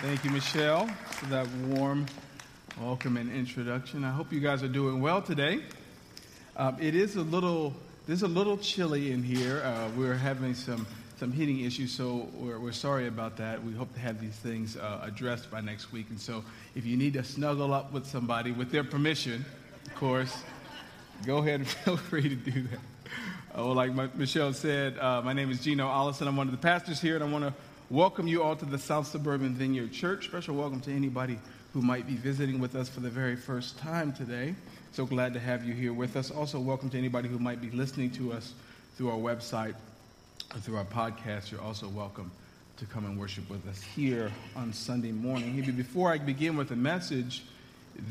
Thank you, Michelle, for that warm welcome and introduction. I hope you guys are doing well today. Um, it is a little, there's a little chilly in here. Uh, we're having some some heating issues, so we're, we're, sorry about that. We hope to have these things uh, addressed by next week. And so, if you need to snuggle up with somebody, with their permission, of course, go ahead and feel free to do that. Well, like my, Michelle said, uh, my name is Gino Allison. I'm one of the pastors here, and I want to welcome you all to the South Suburban Vineyard Church. Special welcome to anybody who might be visiting with us for the very first time today. So glad to have you here with us. Also, welcome to anybody who might be listening to us through our website through our podcast, you're also welcome to come and worship with us here on Sunday morning. Before I begin with the message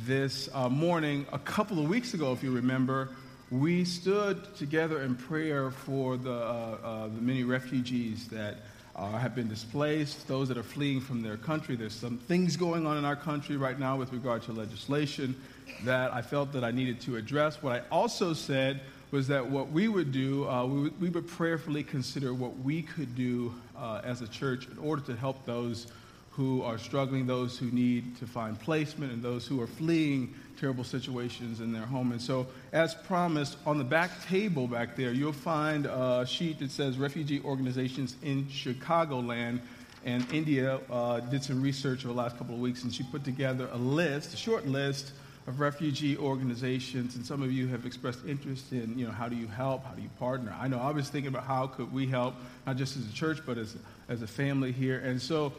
this uh, morning, a couple of weeks ago, if you remember, we stood together in prayer for the, uh, uh, the many refugees that uh, have been displaced, those that are fleeing from their country. There's some things going on in our country right now with regard to legislation that I felt that I needed to address. What I also said was that what we would do, uh, we, would, we, would, prayerfully consider what we could do uh, as a church in order to help those who are struggling, those who need to find placement, and those who are fleeing terrible situations in their home. And so, as promised, on the back table back there, you'll find a sheet that says Refugee Organizations in Chicagoland. And India uh, did some research over the last couple of weeks, and she put together a list, a short list of refugee organizations, and some of you have expressed interest in, you know, how do you help, how do you partner? I know I was thinking about how could we help, not just as a church, but as, as a family here. And so,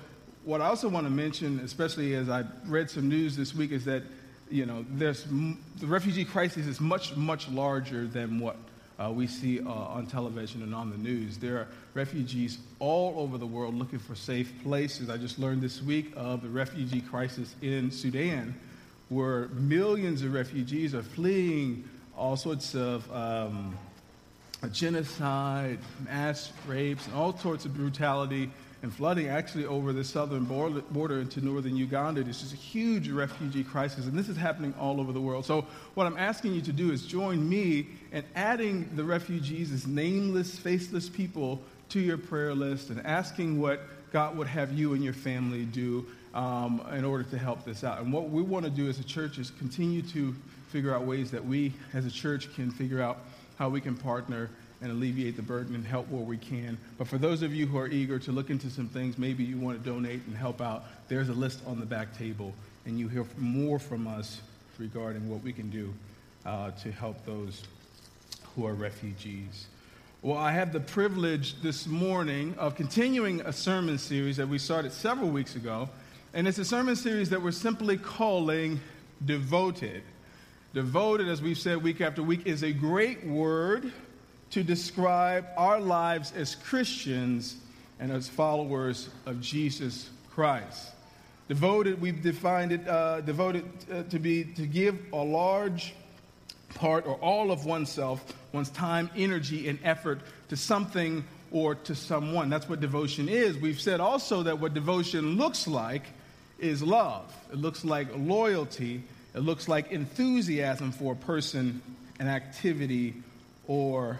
what I also want to mention, especially as I read some news this week, is that, you know, there's the refugee crisis is much, much larger than what uh, we see uh, on television and on the news. There are refugees all over the world looking for safe places. I just learned this week of the refugee crisis in Sudan where millions of refugees are fleeing all sorts of um, genocide, mass rapes, and all sorts of brutality and flooding actually over the southern border, into northern Uganda. This is a huge refugee crisis, and this is happening all over the world. So, what I'm asking you to do is join me in adding the refugees as nameless, faceless people to your prayer list and asking what God would have you and your family do um, in order to help this out. And what we want to do as a church is continue to figure out ways that we as a church can figure out how we can partner and alleviate the burden and help where we can. But for those of you who are eager to look into some things, maybe you want to donate and help out, there's a list on the back table, and you hear more from us regarding what we can do uh, to help those who are refugees. Well, I have the privilege this morning of continuing a sermon series that we started several weeks ago. And it's a sermon series that we're simply calling Devoted. Devoted, as we've said week after week, is a great word to describe our lives as Christians and as followers of Jesus Christ. Devoted, we've defined it, uh, devoted uh, to be to give a large part or all of oneself, one's time, energy, and effort to something or to someone. That's what devotion is. We've said also that what devotion looks like is love, it looks like loyalty, it looks like enthusiasm for a person, an activity, or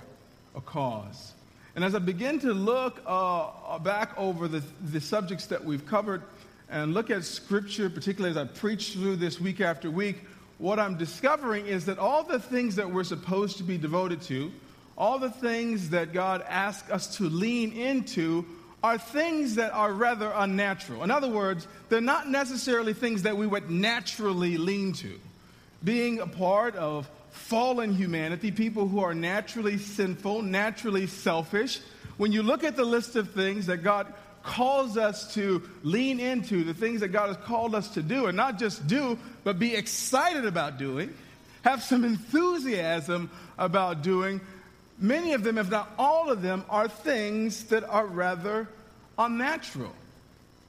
a cause. And as I begin to look uh, back over the, the subjects that we've covered and look at Scripture, particularly as I preach through this week after week, what I'm discovering is that all the things that we're supposed to be devoted to, all the things that God asks us to lean into, are things that are rather unnatural. In other words, they're not necessarily things that we would naturally lean to. Being a part of fallen humanity, people who are naturally sinful, naturally selfish, when you look at the list of things that God calls us to lean into, the things that God has called us to do, and not just do, but be excited about doing, have some enthusiasm about doing, many of them, if not all of them, are things that are rather unnatural.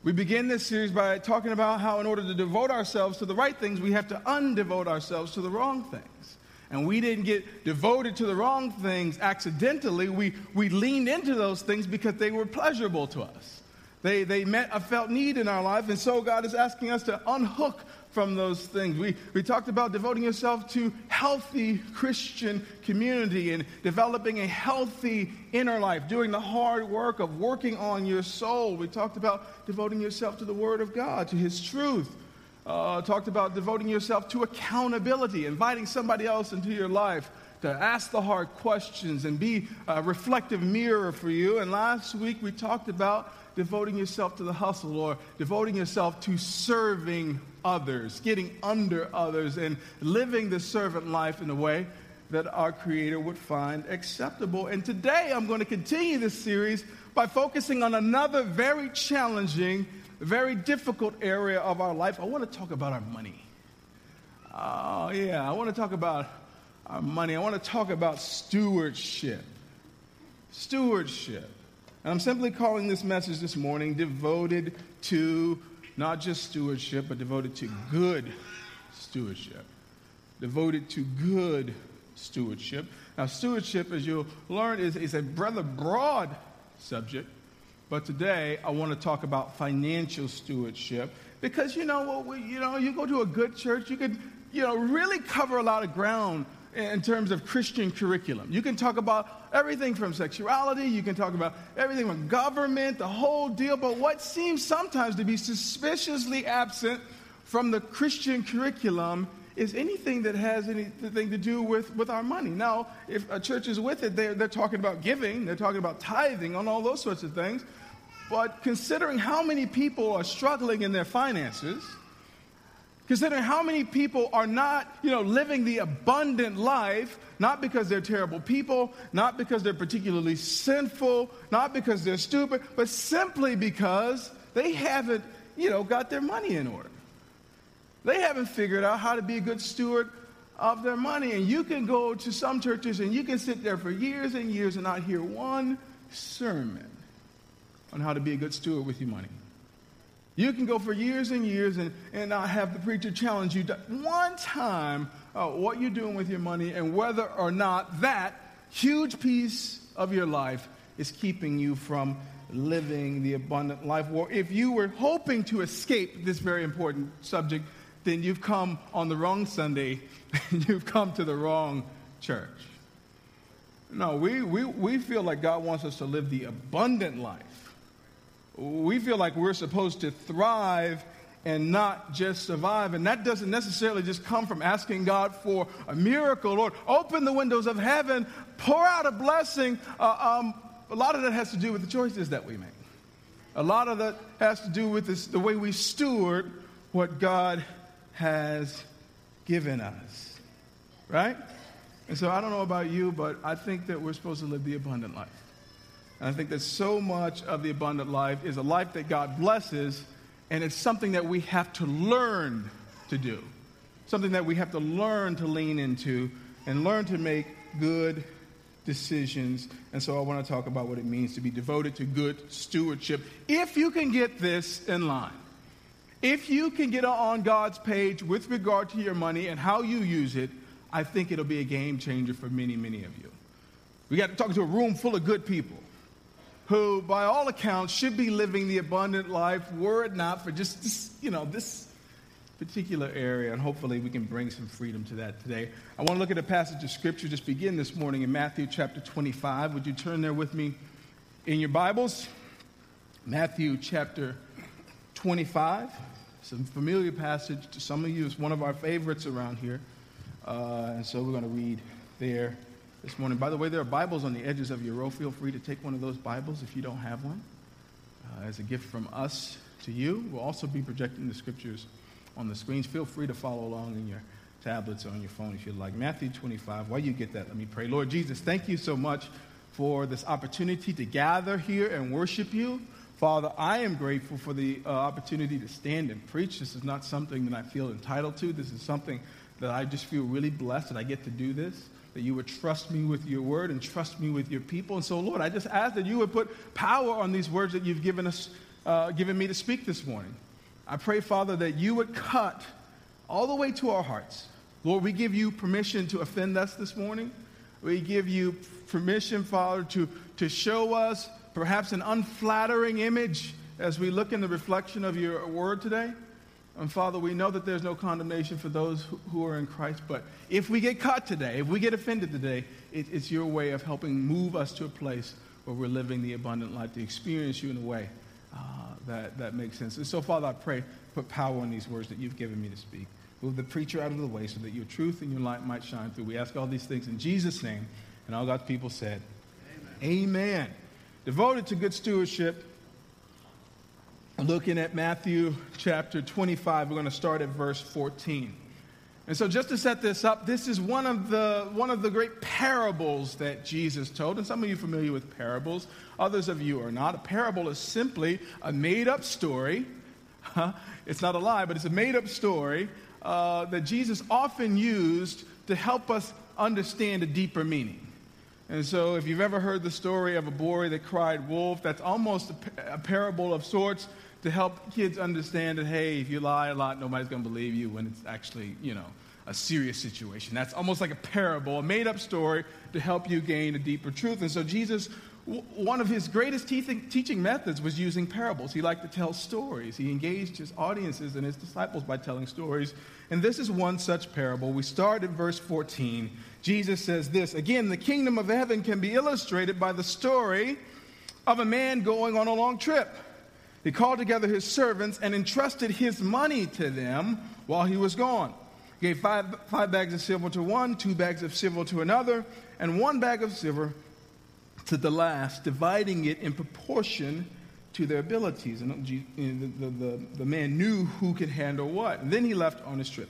We begin this series by talking about how, in order to devote ourselves to the right things, we have to undevote ourselves to the wrong things. And we didn't get devoted to the wrong things accidentally. We, we leaned into those things because they were pleasurable to us. They, they met a felt need in our life, and so God is asking us to unhook from those things. We, we talked about devoting yourself to healthy Christian community and developing a healthy inner life, doing the hard work of working on your soul. We talked about devoting yourself to the Word of God, to His truth. Uh, talked about devoting yourself to accountability, inviting somebody else into your life to ask the hard questions and be a reflective mirror for you. And last week we talked about devoting yourself to the hustle or devoting yourself to serving others, getting under others, and living the servant life in a way that our Creator would find acceptable. And today I'm going to continue this series by focusing on another very challenging, very difficult area of our life. I want to talk about our money. Oh, yeah, I want to talk about our money. I want to talk about stewardship. Stewardship. And I'm simply calling this message this morning devoted to not just stewardship, but devoted to good stewardship. Devoted to good stewardship. Now, stewardship, as you'll learn, is, is a rather broad subject. But today, I want to talk about financial stewardship because you know, well, you know, you go to a good church, you could, you know, really cover a lot of ground in terms of Christian curriculum. You can talk about everything from sexuality, you can talk about everything from government, the whole deal, but what seems sometimes to be suspiciously absent from the Christian curriculum is anything that has anything to do with, with our money. Now, if a church is with it, they're, they're talking about giving, they're talking about tithing, on all those sorts of things. But considering how many people are struggling in their finances, Considering how many people are not, you know, living the abundant life, not because they're terrible people, not because they're particularly sinful, not because they're stupid, but simply because they haven't, you know, got their money in order. They haven't figured out how to be a good steward of their money. And you can go to some churches and you can sit there for years and years and not hear one sermon on how to be a good steward with your money. You can go for years and years and, and not have the preacher challenge you one time uh, what you're doing with your money and whether or not that huge piece of your life is keeping you from living the abundant life. Or if you were hoping to escape this very important subject, then you've come on the wrong Sunday, and you've come to the wrong church. No, we, we, we feel like God wants us to live the abundant life we feel like we're supposed to thrive and not just survive. And that doesn't necessarily just come from asking God for a miracle. Lord, open the windows of heaven, pour out a blessing. Uh, um, a lot of that has to do with the choices that we make. A lot of that has to do with this, the way we steward what God has given us. Right? And so I don't know about you, but I think that we're supposed to live the abundant life. And I think that so much of the abundant life is a life that God blesses, and it's something that we have to learn to do. Something that we have to learn to lean into and learn to make good decisions. And so I want to talk about what it means to be devoted to good stewardship. If you can get this in line, if you can get on God's page with regard to your money and how you use it, I think it'll be a game changer for many, many of you. We got to talk to a room full of good people who, by all accounts, should be living the abundant life were it not for just this, you know, this particular area. And hopefully we can bring some freedom to that today. I want to look at a passage of scripture, just begin this morning in Matthew chapter 25. Would you turn there with me in your Bibles? Matthew chapter 25. It's a familiar passage to some of you. It's one of our favorites around here. Uh, and so we're going to read there this morning. By the way, there are Bibles on the edges of your row. Feel free to take one of those Bibles if you don't have one uh, as a gift from us to you. We'll also be projecting the scriptures on the screens. Feel free to follow along in your tablets or on your phone if you'd like. Matthew 25. While you get that, let me pray. Lord Jesus, thank you so much for this opportunity to gather here and worship you. Father, I am grateful for the uh, opportunity to stand and preach. This is not something that I feel entitled to. This is something that I just feel really blessed that I get to do this that you would trust me with your word and trust me with your people. And so, Lord, I just ask that you would put power on these words that you've given us, uh, given me to speak this morning. I pray, Father, that you would cut all the way to our hearts. Lord, we give you permission to offend us this morning. We give you permission, Father, to, to show us perhaps an unflattering image as we look in the reflection of your word today. And Father, we know that there's no condemnation for those who are in Christ, but if we get caught today, if we get offended today, it, it's your way of helping move us to a place where we're living the abundant life, to experience you in a way uh, that, that makes sense. And so, Father, I pray, put power in these words that you've given me to speak. Move the preacher out of the way so that your truth and your light might shine through. We ask all these things in Jesus' name. And all God's people said, Amen. Amen. Devoted to good stewardship, looking at Matthew chapter 25. We're going to start at verse 14. And so, just to set this up, this is one of the, one of the great parables that Jesus told. And some of you are familiar with parables, others of you are not. A parable is simply a made up story. it's not a lie, but it's a made up story uh, that Jesus often used to help us understand a deeper meaning. And so, if you've ever heard the story of a boy that cried wolf, that's almost a, a parable of sorts to help kids understand that, hey, if you lie a lot, nobody's going to believe you when it's actually, you know, a serious situation. That's almost like a parable, a made up story to help you gain a deeper truth. And so, Jesus, one of his greatest teaching methods was using parables. He liked to tell stories. He engaged his audiences and his disciples by telling stories. And this is one such parable. We start at verse 14. Jesus says this Again, the kingdom of heaven can be illustrated by the story of a man going on a long trip. He called together his servants and entrusted his money to them while he was gone. He gave five, five bags of silver to one, two bags of silver to another, and one bag of silver to the last, dividing it in proportion to their abilities. And the, the, the, the man knew who could handle what. And then he left on his trip.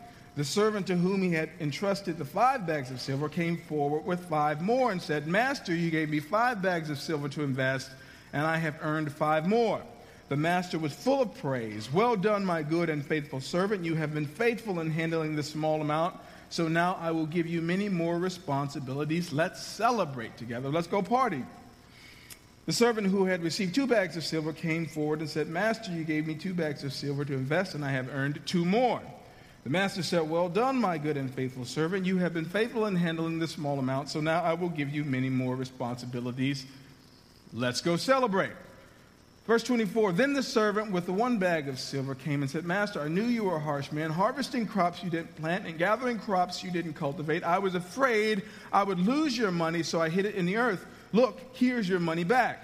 The servant to whom he had entrusted the five bags of silver came forward with five more and said, Master, you gave me five bags of silver to invest, and I have earned five more. The master was full of praise. Well done, my good and faithful servant. You have been faithful in handling this small amount so now I will give you many more responsibilities. Let's celebrate together. Let's go party. The servant who had received two bags of silver came forward and said, Master, you gave me two bags of silver to invest, and I have earned two more. The master said, Well done, my good and faithful servant. You have been faithful in handling this small amount, so now I will give you many more responsibilities. Let's go celebrate. Verse 24 Then the servant with the one bag of silver came and said, Master, I knew you were a harsh man, harvesting crops you didn't plant and gathering crops you didn't cultivate. I was afraid I would lose your money, so I hid it in the earth. Look, here's your money back.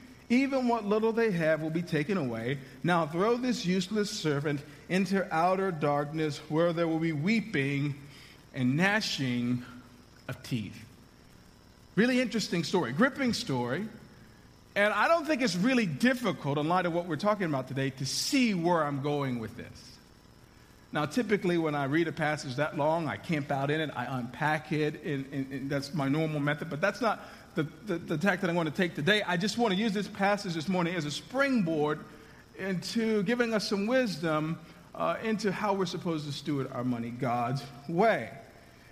even what little they have will be taken away. Now throw this useless servant into outer darkness where there will be weeping and gnashing of teeth. Really interesting story, gripping story. And I don't think it's really difficult, in light of what we're talking about today, to see where I'm going with this. Now, typically, when I read a passage that long, I camp out in it, I unpack it, and, and, and that's my normal method. But that's not the, the, the tack that I'm going to take today. I just want to use this passage this morning as a springboard into giving us some wisdom uh, into how we're supposed to steward our money God's way.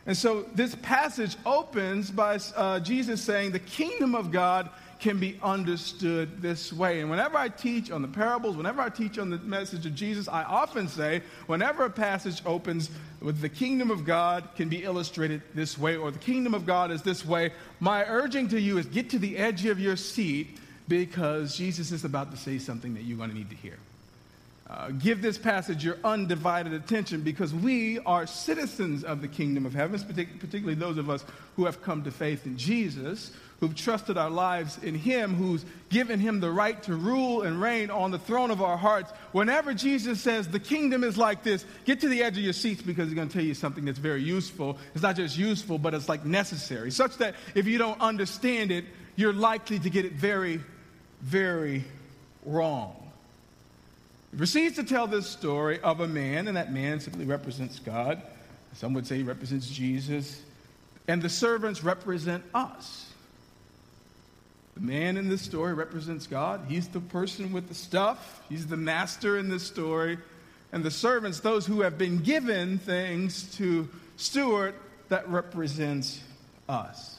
And so this passage opens by uh, Jesus saying, The kingdom of God can be understood this way. And whenever I teach on the parables, whenever I teach on the message of Jesus, I often say, whenever a passage opens with the kingdom of God can be illustrated this way, or the kingdom of God is this way, my urging to you is get to the edge of your seat because Jesus is about to say something that you're going to need to hear. Uh, give this passage your undivided attention because we are citizens of the kingdom of heaven, particularly those of us who have come to faith in Jesus, who've trusted our lives in Him, who's given Him the right to rule and reign on the throne of our hearts. Whenever Jesus says the kingdom is like this, get to the edge of your seats because He's going to tell you something that's very useful. It's not just useful, but it's like necessary, such that if you don't understand it, you're likely to get it very, very wrong. He proceeds to tell this story of a man, and that man simply represents God. Some would say he represents Jesus. And the servants represent us. The man in this story represents God. He's the person with the stuff, he's the master in this story. And the servants, those who have been given things to steward, that represents us.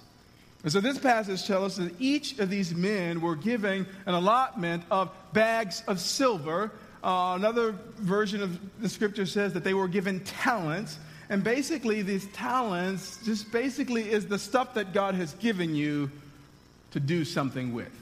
And so this passage tells us that each of these men were given an allotment of bags of silver. Uh, another version of the scripture says that they were given talents. And basically, these talents just basically is the stuff that God has given you to do something with.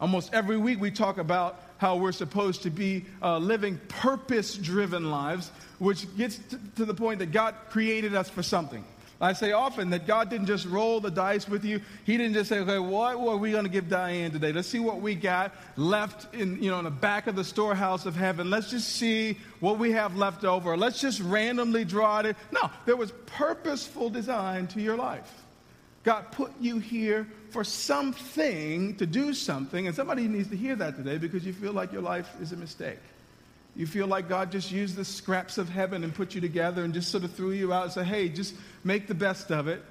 Almost every week we talk about how we're supposed to be uh, living purpose driven lives, which gets to, to the point that God created us for something. I say often that God didn't just roll the dice with you. He didn't just say, okay, what are we going to give Diane today? Let's see what we got left in, you know, in the back of the storehouse of heaven. Let's just see what we have left over. Let's just randomly draw it. No, there was purposeful design to your life. God put you here for something, to do something, and somebody needs to hear that today because you feel like your life is a mistake. You feel like God just used the scraps of heaven and put you together and just sort of threw you out and said, hey, just make the best of it.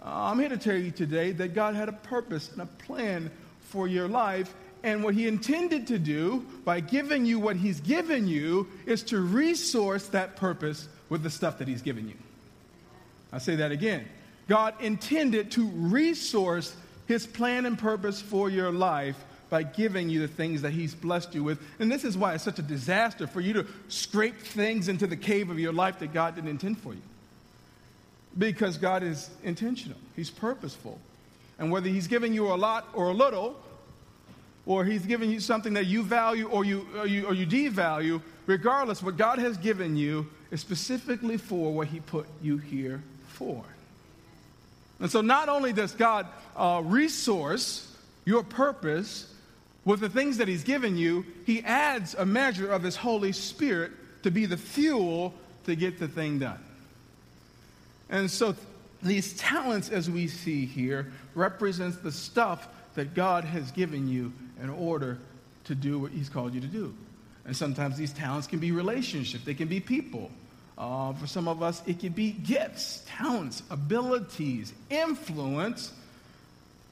Uh, I'm here to tell you today that God had a purpose and a plan for your life. And what He intended to do by giving you what He's given you is to resource that purpose with the stuff that He's given you. i say that again. God intended to resource his plan and purpose for your life by giving you the things that he's blessed you with. And this is why it's such a disaster for you to scrape things into the cave of your life that God didn't intend for you. Because God is intentional, he's purposeful. And whether he's giving you a lot or a little, or he's giving you something that you value or you, or you, or you devalue, regardless, what God has given you is specifically for what he put you here for. And so, not only does God uh, resource your purpose with the things that He's given you, He adds a measure of His Holy Spirit to be the fuel to get the thing done. And so, these talents, as we see here, represents the stuff that God has given you in order to do what He's called you to do. And sometimes these talents can be relationships, they can be people. Uh, for some of us, it could be gifts, talents, abilities, influence.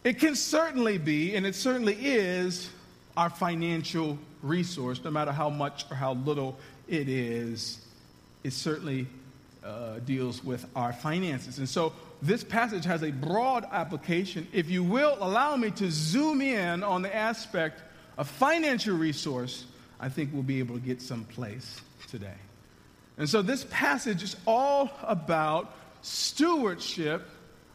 It can certainly be, and it certainly is, our financial resource, no matter how much or how little it is. It certainly uh, deals with our finances. And so this passage has a broad application. If you will allow me to zoom in on the aspect of financial resource, I think we'll be able to get some place today. And so this passage is all about stewardship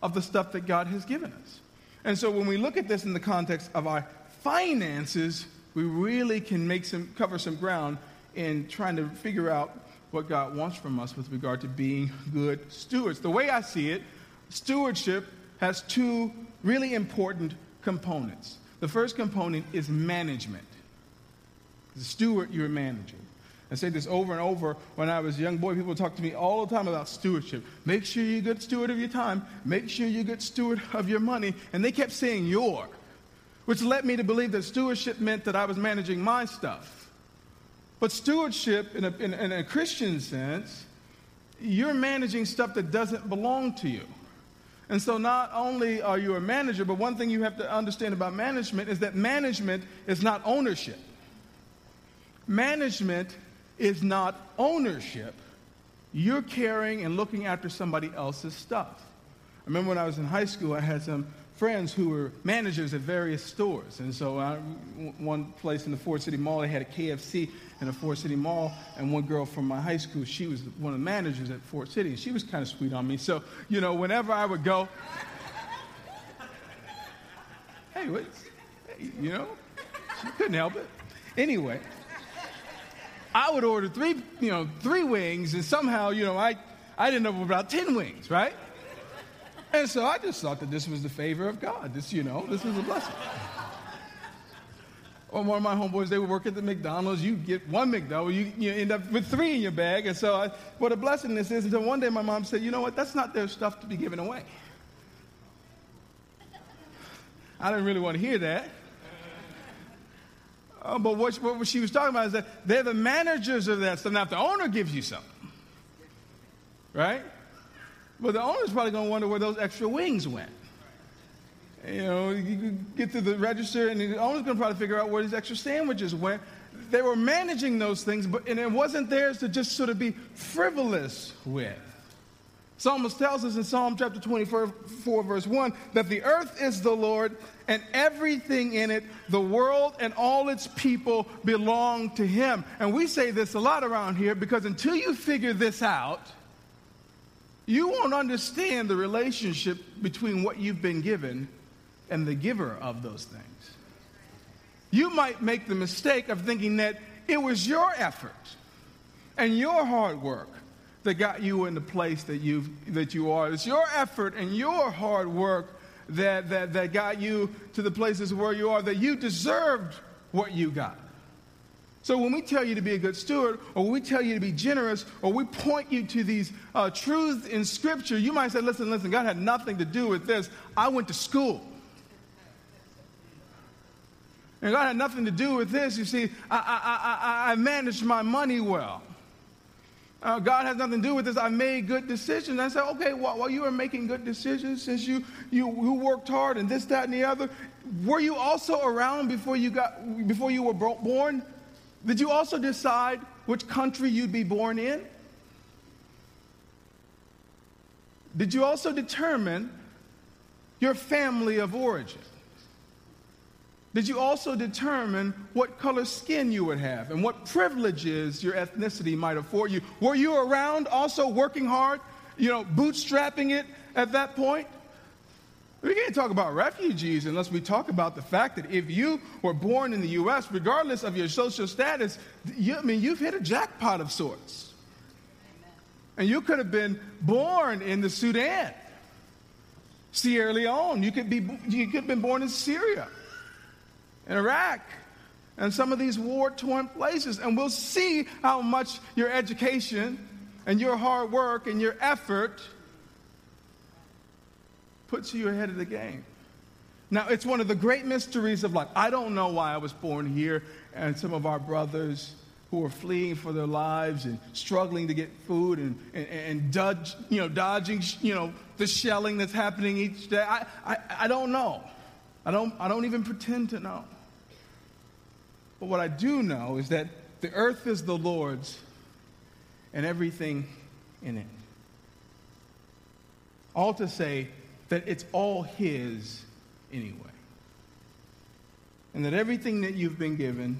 of the stuff that God has given us. And so when we look at this in the context of our finances, we really can make some cover some ground in trying to figure out what God wants from us with regard to being good stewards. The way I see it, stewardship has two really important components. The first component is management. As a steward, you're managing. I say this over and over when I was a young boy. People talk to me all the time about stewardship. Make sure you're a good steward of your time. Make sure you're a good steward of your money. And they kept saying your, which led me to believe that stewardship meant that I was managing my stuff. But stewardship, in a, in, in a Christian sense, you're managing stuff that doesn't belong to you. And so, not only are you a manager, but one thing you have to understand about management is that management is not ownership. Management is not ownership. You're caring and looking after somebody else's stuff. I remember when I was in high school, I had some friends who were managers at various stores. And so, I, one place in the Ford City Mall, they had a KFC in the Ford City Mall. And one girl from my high school, she was one of the managers at Ford City. And she was kind of sweet on me. So, you know, whenever I would go, hey, what, you know, she couldn't help it. Anyway. I would order three, you know, three wings, and somehow, you know, I, end up with about 10 wings, right? And so I just thought that this was the favor of God. This, you know, this was a blessing. Or one of my homeboys, they would work at the McDonald's. You get one McDonald's, you, you end up with three in your bag. And so, I, what a blessing this is. Until one day my mom said, you know what, that's not their stuff to be given away. I didn't really want to hear that. Uh, but what, what she was talking about is that they're the managers of that stuff. Now, if the owner gives you something, right? But the owner's probably going to wonder where those extra wings went. You know, you get to the register, and the owner's going to probably figure out where these extra sandwiches went. They were managing those things, but and it wasn't theirs to just sort of be frivolous with. Psalmist tells us in Psalm chapter 24, verse 1, that the earth is the Lord and everything in it, the world and all its people belong to Him. And we say this a lot around here because until you figure this out, you won't understand the relationship between what you've been given and the giver of those things. You might make the mistake of thinking that it was your effort and your hard work that got you in the place that, you that you are. It's your effort and your hard work that, that, that got you to the places where you are, that you deserved what you got. So when we tell you to be a good steward, or we tell you to be generous, or we point you to these uh, truths in Scripture, you might say, listen, listen, God had nothing to do with this. I went to school. And God had nothing to do with this. You see, I, I, I, I managed my money well. Uh, God has nothing to do with this. I made good decisions. I said, okay, well, while you were making good decisions, since you, you, you worked hard and this, that, and the other, were you also around before you, got, before you were born? Did you also decide which country you'd be born in? Did you also determine your family of origin? Did you also determine what color skin you would have and what privileges your ethnicity might afford you? Were you around also working hard, you know, bootstrapping it at that point? We can't talk about refugees unless we talk about the fact that if you were born in the U.S., regardless of your social status, you, I mean, you've hit a jackpot of sorts. And you could have been born in the Sudan, Sierra Leone. You could, be, you could have been born in Syria in Iraq, and some of these war torn places. And we'll see how much your education and your hard work and your effort puts you ahead of the game. Now, it's one of the great mysteries of life. I don't know why I was born here, and some of our brothers who are fleeing for their lives and struggling to get food and, and, and dodge, you know, dodging you know, the shelling that's happening each day. I, I, I don't know. I don't, I don't even pretend to know. But what I do know is that the earth is the Lord's and everything in it. All to say that it's all His anyway. And that everything that you've been given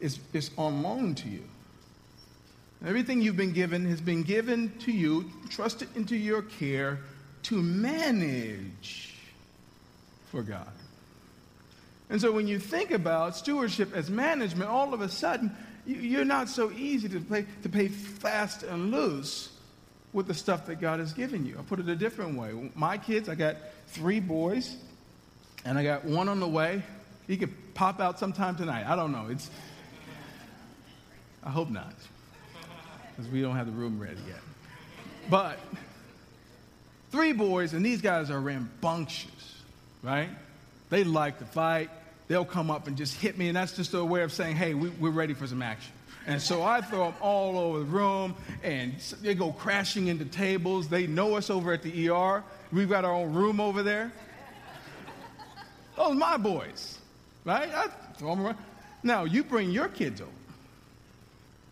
is, is on loan to you. Everything you've been given has been given to you, trusted into your care to manage for God. And so when you think about stewardship as management, all of a sudden, you're not so easy to pay, to pay fast and loose with the stuff that God has given you. I'll put it a different way. My kids, I got three boys, and I got one on the way. He could pop out sometime tonight. I don't know. It's, I hope not, because we don't have the room ready yet. But three boys, and these guys are rambunctious, right? They like to fight they'll come up and just hit me, and that's just a way of saying, hey, we, we're ready for some action. And so I throw them all over the room, and they go crashing into tables. They know us over at the ER. We've got our own room over there. Those are my boys, right? I throw them around. Now, you bring your kids over.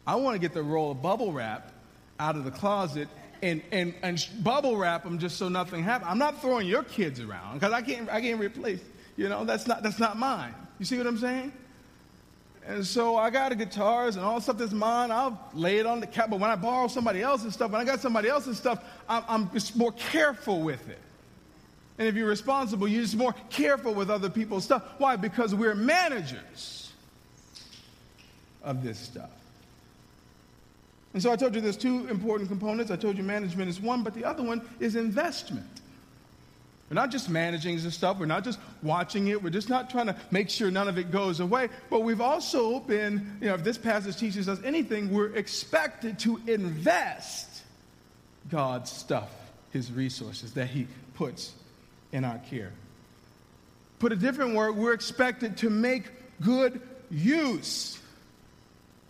I want to get the roll of bubble wrap out of the closet and, and, and bubble wrap them just so nothing happens. I'm not throwing your kids around because I can't, I can't replace you know, that's not, that's not mine. You see what I'm saying? And so I got guitars and all the stuff that's mine. I'll lay it on the cap. But when I borrow somebody else's stuff, when I got somebody else's stuff, I'm, I'm just more careful with it. And if you're responsible, you're just more careful with other people's stuff. Why? Because we're managers of this stuff. And so I told you there's two important components. I told you management is one, but the other one is investment. We're not just managing this stuff. We're not just watching it. We're just not trying to make sure none of it goes away. But we've also been, you know, if this passage teaches us anything, we're expected to invest God's stuff, His resources that He puts in our care. Put a different word, we're expected to make good use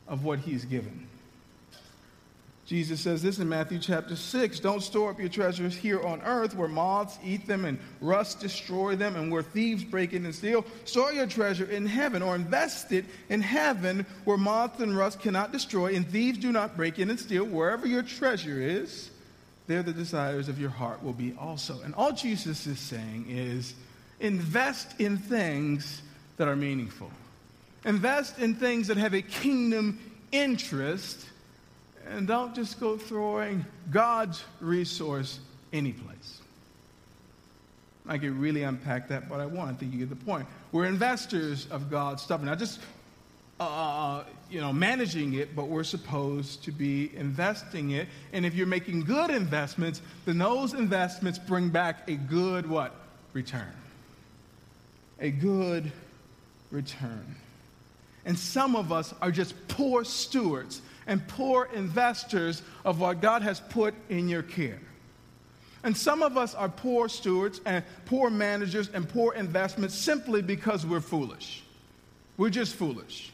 of what He's given. Jesus says this in Matthew chapter 6 Don't store up your treasures here on earth where moths eat them and rust destroy them and where thieves break in and steal. Store your treasure in heaven or invest it in heaven where moths and rust cannot destroy and thieves do not break in and steal. Wherever your treasure is, there the desires of your heart will be also. And all Jesus is saying is invest in things that are meaningful, invest in things that have a kingdom interest and don't just go throwing God's resource anyplace. I could really unpack that, but I want. I think you get the point. We're investors of God's stuff, not just uh, uh, you know managing it, but we're supposed to be investing it. And if you're making good investments, then those investments bring back a good what return? A good return. And some of us are just poor stewards and poor investors of what God has put in your care. And some of us are poor stewards and poor managers and poor investments simply because we're foolish. We're just foolish.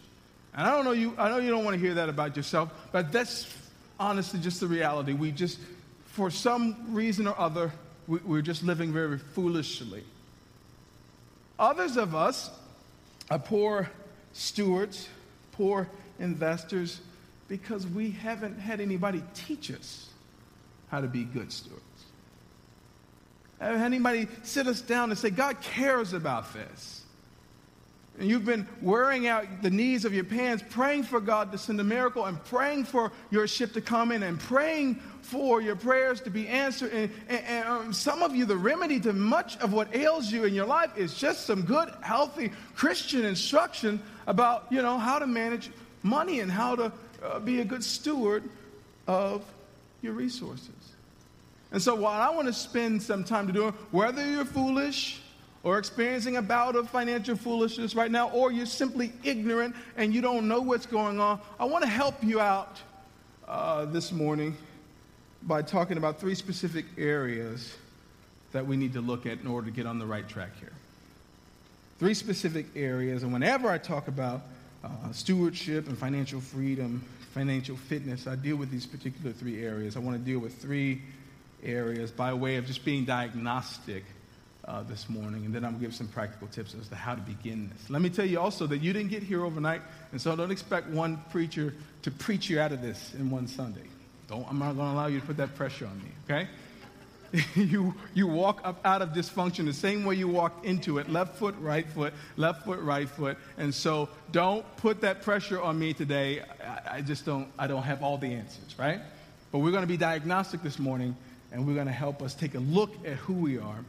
And I don't know you I know you don't want to hear that about yourself, but that's honestly just the reality. We just for some reason or other we, we're just living very foolishly. Others of us are poor stewards, poor investors because we haven't had anybody teach us how to be good stewards. Have anybody sit us down and say, God cares about this? And you've been wearing out the knees of your pants, praying for God to send a miracle, and praying for your ship to come in, and praying for your prayers to be answered. And, and, and um, some of you, the remedy to much of what ails you in your life is just some good, healthy Christian instruction about, you know, how to manage money and how to uh, be a good steward of your resources. And so, what I want to spend some time to do, whether you're foolish or experiencing a bout of financial foolishness right now, or you're simply ignorant and you don't know what's going on, I want to help you out uh, this morning by talking about three specific areas that we need to look at in order to get on the right track here. Three specific areas, and whenever I talk about uh, stewardship and financial freedom, financial fitness, I deal with these particular three areas. I want to deal with three areas by way of just being diagnostic uh, this morning, and then I'm going to give some practical tips as to how to begin this. Let me tell you also that you didn't get here overnight, and so don't expect one preacher to preach you out of this in one Sunday. Don't, I'm not going to allow you to put that pressure on me, okay? you, you walk up out of dysfunction the same way you walked into it left foot, right foot, left foot, right foot. And so don't put that pressure on me today. I, I just don't, I don't have all the answers, right? But we're going to be diagnostic this morning and we're going to help us take a look at who we are.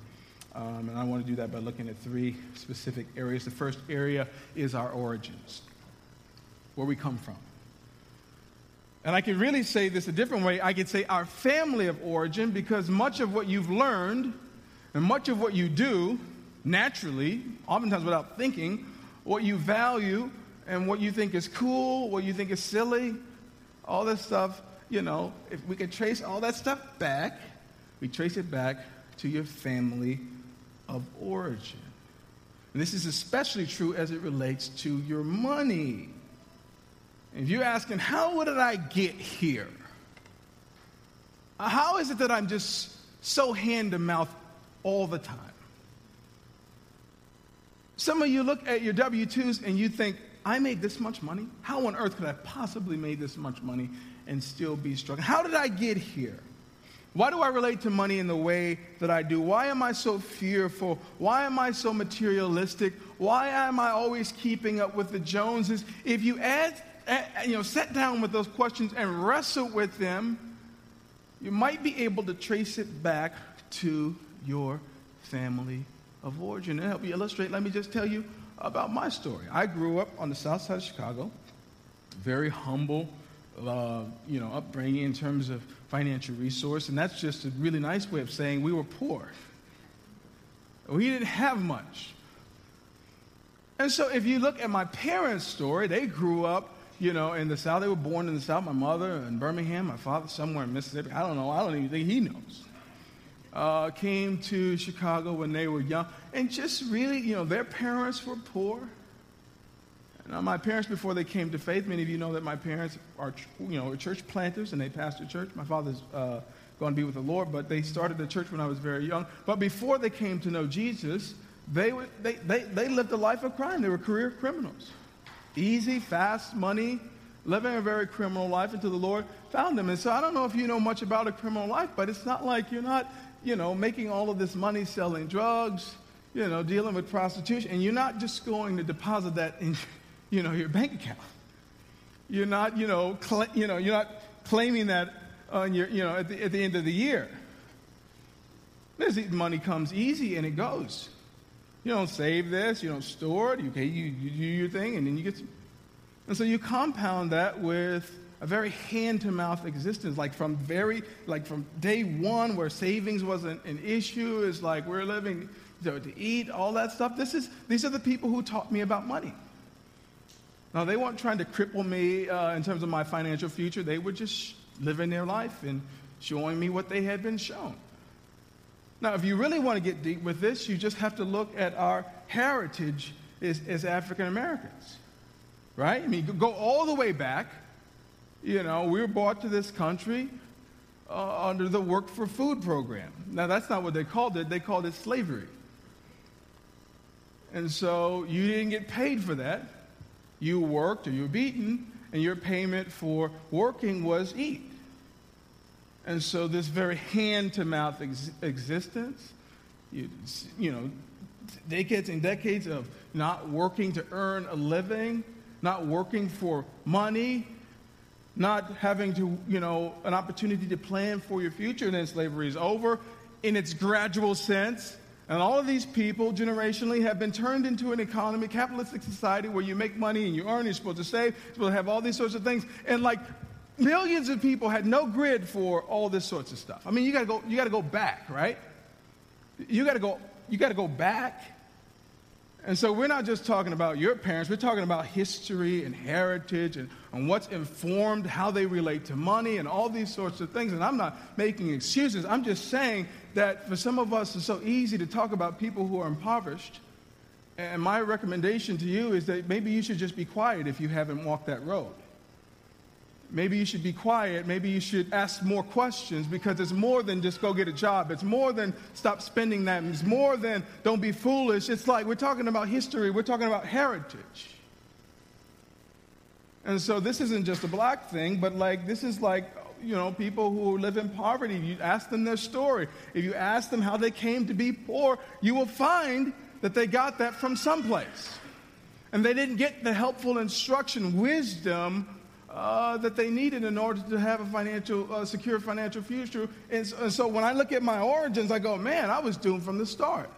Um, and I want to do that by looking at three specific areas. The first area is our origins, where we come from. And I can really say this a different way. I could say our family of origin because much of what you've learned and much of what you do naturally, oftentimes without thinking, what you value and what you think is cool, what you think is silly, all this stuff, you know, if we could trace all that stuff back, we trace it back to your family of origin. And this is especially true as it relates to your money. If you're asking, how did I get here? How is it that I'm just so hand to mouth all the time? Some of you look at your W 2s and you think, I made this much money? How on earth could I possibly make this much money and still be struggling? How did I get here? Why do I relate to money in the way that I do? Why am I so fearful? Why am I so materialistic? Why am I always keeping up with the Joneses? If you add you know, sit down with those questions and wrestle with them, you might be able to trace it back to your family of origin. And help you illustrate, let me just tell you about my story. I grew up on the south side of Chicago, very humble, uh, you know, upbringing in terms of financial resource, and that's just a really nice way of saying we were poor. We didn't have much. And so if you look at my parents' story, they grew up you know, in the South. They were born in the South. My mother in Birmingham, my father somewhere in Mississippi. I don't know. I don't even think he knows. uh, came to Chicago when they were young, and just really, you know, their parents were poor. Now, my parents, before they came to faith, many of you know that my parents are, you know, church planters and they pastor church. My father's uh, going to be with the Lord, but they started the church when I was very young. But before they came to know Jesus, they, were, they, they, they lived a life of crime. They were career criminals. Easy, fast money, living a very criminal life until the Lord found them. And so I don't know if you know much about a criminal life, but it's not like you're not, you know, making all of this money selling drugs, you know, dealing with prostitution, and you're not just going to deposit that in you know, your bank account. You're not, you know, cl- you know, you're not claiming that on your, you know, at the, at the end of the year. This money comes easy and it goes. You don't save this, you don't store it, okay, you, you do your thing, and then you get some. And so you compound that with a very hand-to-mouth existence, like from very, like from day one where savings wasn't an issue, it's like we're living to, to eat, all that stuff. This is, these are the people who taught me about money. Now, they weren't trying to cripple me uh, in terms of my financial future. They were just living their life and showing me what they had been shown. Now, if you really want to get deep with this, you just have to look at our heritage as, as African Americans, right? I mean, go all the way back. You know, we were brought to this country uh, under the Work for Food program. Now, that's not what they called it, they called it slavery. And so you didn't get paid for that you worked or you were beaten, and your payment for working was eat. And so, this very hand to mouth ex- existence, you, you know, decades and decades of not working to earn a living, not working for money, not having to, you know, an opportunity to plan for your future, and then slavery is over in its gradual sense. And all of these people, generationally, have been turned into an economy, capitalistic society, where you make money and you earn, you're supposed to save, you're supposed to have all these sorts of things. And like millions of people had no grid for all this sorts of stuff. I mean, you gotta go, you gotta go back, right? You gotta go, you gotta go back. And so we're not just talking about your parents, we're talking about history and heritage and, and what's informed how they relate to money and all these sorts of things. And I'm not making excuses. I'm just saying that for some of us, it's so easy to talk about people who are impoverished. And my recommendation to you is that maybe you should just be quiet if you haven't walked that road. Maybe you should be quiet. Maybe you should ask more questions because it's more than just go get a job. It's more than stop spending that. It's more than don't be foolish. It's like we're talking about history, we're talking about heritage. And so this isn't just a black thing, but like this is like you know, people who live in poverty. You ask them their story. If you ask them how they came to be poor, you will find that they got that from someplace. And they didn't get the helpful instruction, wisdom uh, that they needed in order to have a financial, uh, secure financial future. And so, and so, when I look at my origins, I go, man, I was doomed from the start.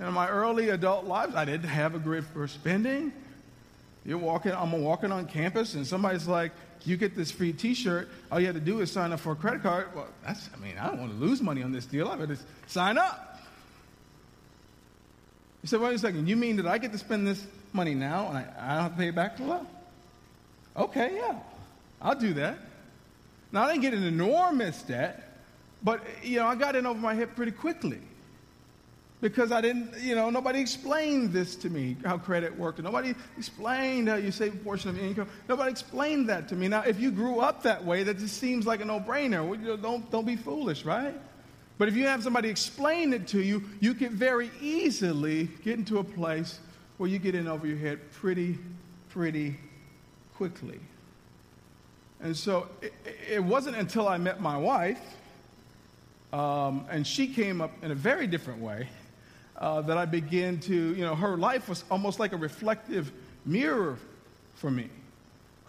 In my early adult lives, I didn't have a grid for spending. You're walking, I'm walking on campus, and somebody's like, you get this free T-shirt. All you have to do is sign up for a credit card. Well, that's, I mean, I don't want to lose money on this deal. I better sign up. You said, wait a second. You mean that I get to spend this money now and I, I don't have to pay it back for well? Okay, yeah, I'll do that. Now I didn't get an enormous debt, but you know I got in over my head pretty quickly because I didn't, you know, nobody explained this to me, how credit worked. Nobody explained how you save a portion of your income. Nobody explained that to me. Now, if you grew up that way, that just seems like a no-brainer. Don't, don't be foolish, right? But if you have somebody explain it to you, you can very easily get into a place where you get in over your head pretty, pretty quickly. And so it, it wasn't until I met my wife, um, and she came up in a very different way uh, that I began to, you know, her life was almost like a reflective mirror for me.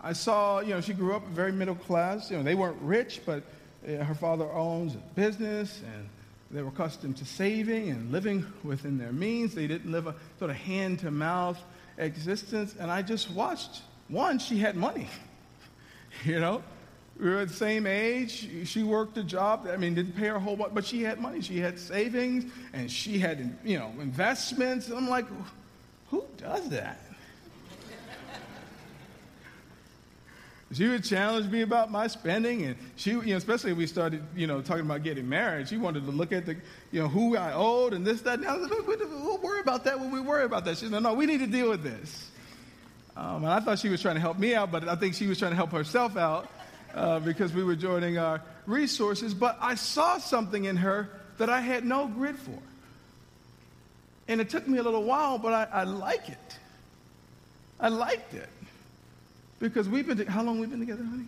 I saw, you know, she grew up very middle class. You know, they weren't rich, but uh, her father owns a business and they were accustomed to saving and living within their means. They didn't live a sort of hand to mouth existence. And I just watched. One, she had money, you know, we were the same age. She worked a job. I mean, didn't pay her whole lot, but she had money. She had savings and she had, you know, investments. I'm like, who does that? She would challenge me about my spending, and she, you know, especially we started, you know, talking about getting married. She wanted to look at the, you know, who I owed and this, that. And like, we'll worry about that when we worry about that. She said, no, we need to deal with this. Um, and I thought she was trying to help me out, but I think she was trying to help herself out uh, because we were joining our resources. But I saw something in her that I had no grid for. And it took me a little while, but I, I like it. I liked it. Because we've been, how long we been together, honey?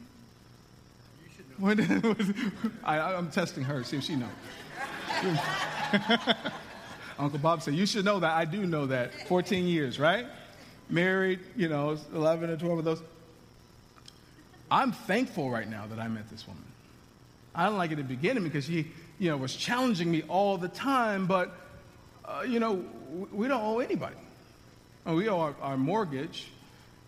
You should know. I, am testing her, see if she knows. Uncle Bob said, You should know that. I do know that. 14 years, right? Married, you know, 11 or 12 of those. I'm thankful right now that I met this woman. I don't like it at the beginning because she, you know, was challenging me all the time, but, uh, you know, we don't owe anybody. We owe our, our mortgage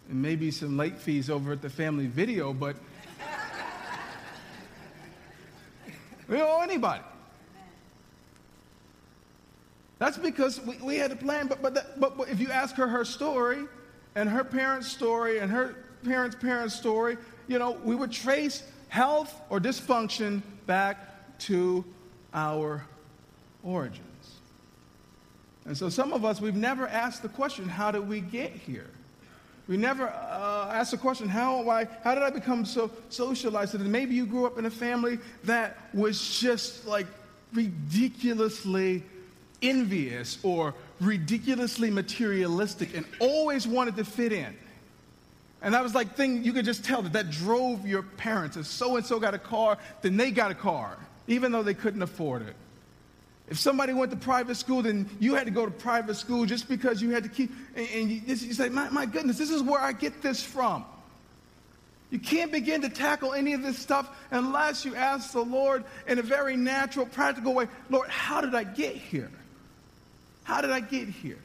and maybe some late fees over at the family video, but we don't owe anybody. That's because we, we had a plan, but, but, that, but, but if you ask her her story and her parents' story and her parents' parents' story, you know, we would trace health or dysfunction back to our origins. And so some of us, we've never asked the question, how did we get here? We never uh, asked the question, how, I, how did I become so socialized? And maybe you grew up in a family that was just like ridiculously envious or ridiculously materialistic and always wanted to fit in. And that was like thing you could just tell that that drove your parents. If so and so got a car, then they got a car, even though they couldn't afford it. If somebody went to private school, then you had to go to private school just because you had to keep. And, and you, you say, my, my goodness, this is where I get this from. You can't begin to tackle any of this stuff unless you ask the Lord in a very natural, practical way Lord, how did I get here? How did I get here?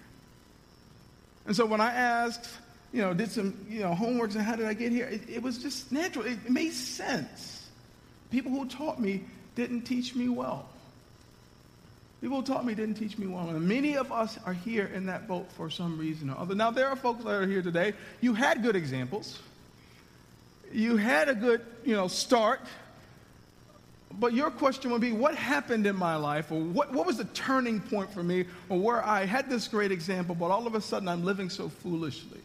And so when I asked, you know, did some, you know, homeworks and how did I get here, it, it was just natural. It, it made sense. People who taught me didn't teach me well. People who taught me didn't teach me well. And many of us are here in that boat for some reason or other. Now, there are folks that are here today. You had good examples. You had a good, you know, start. But your question would be, what happened in my life? Or what, what was the turning point for me? Or where I had this great example, but all of a sudden I'm living so foolishly.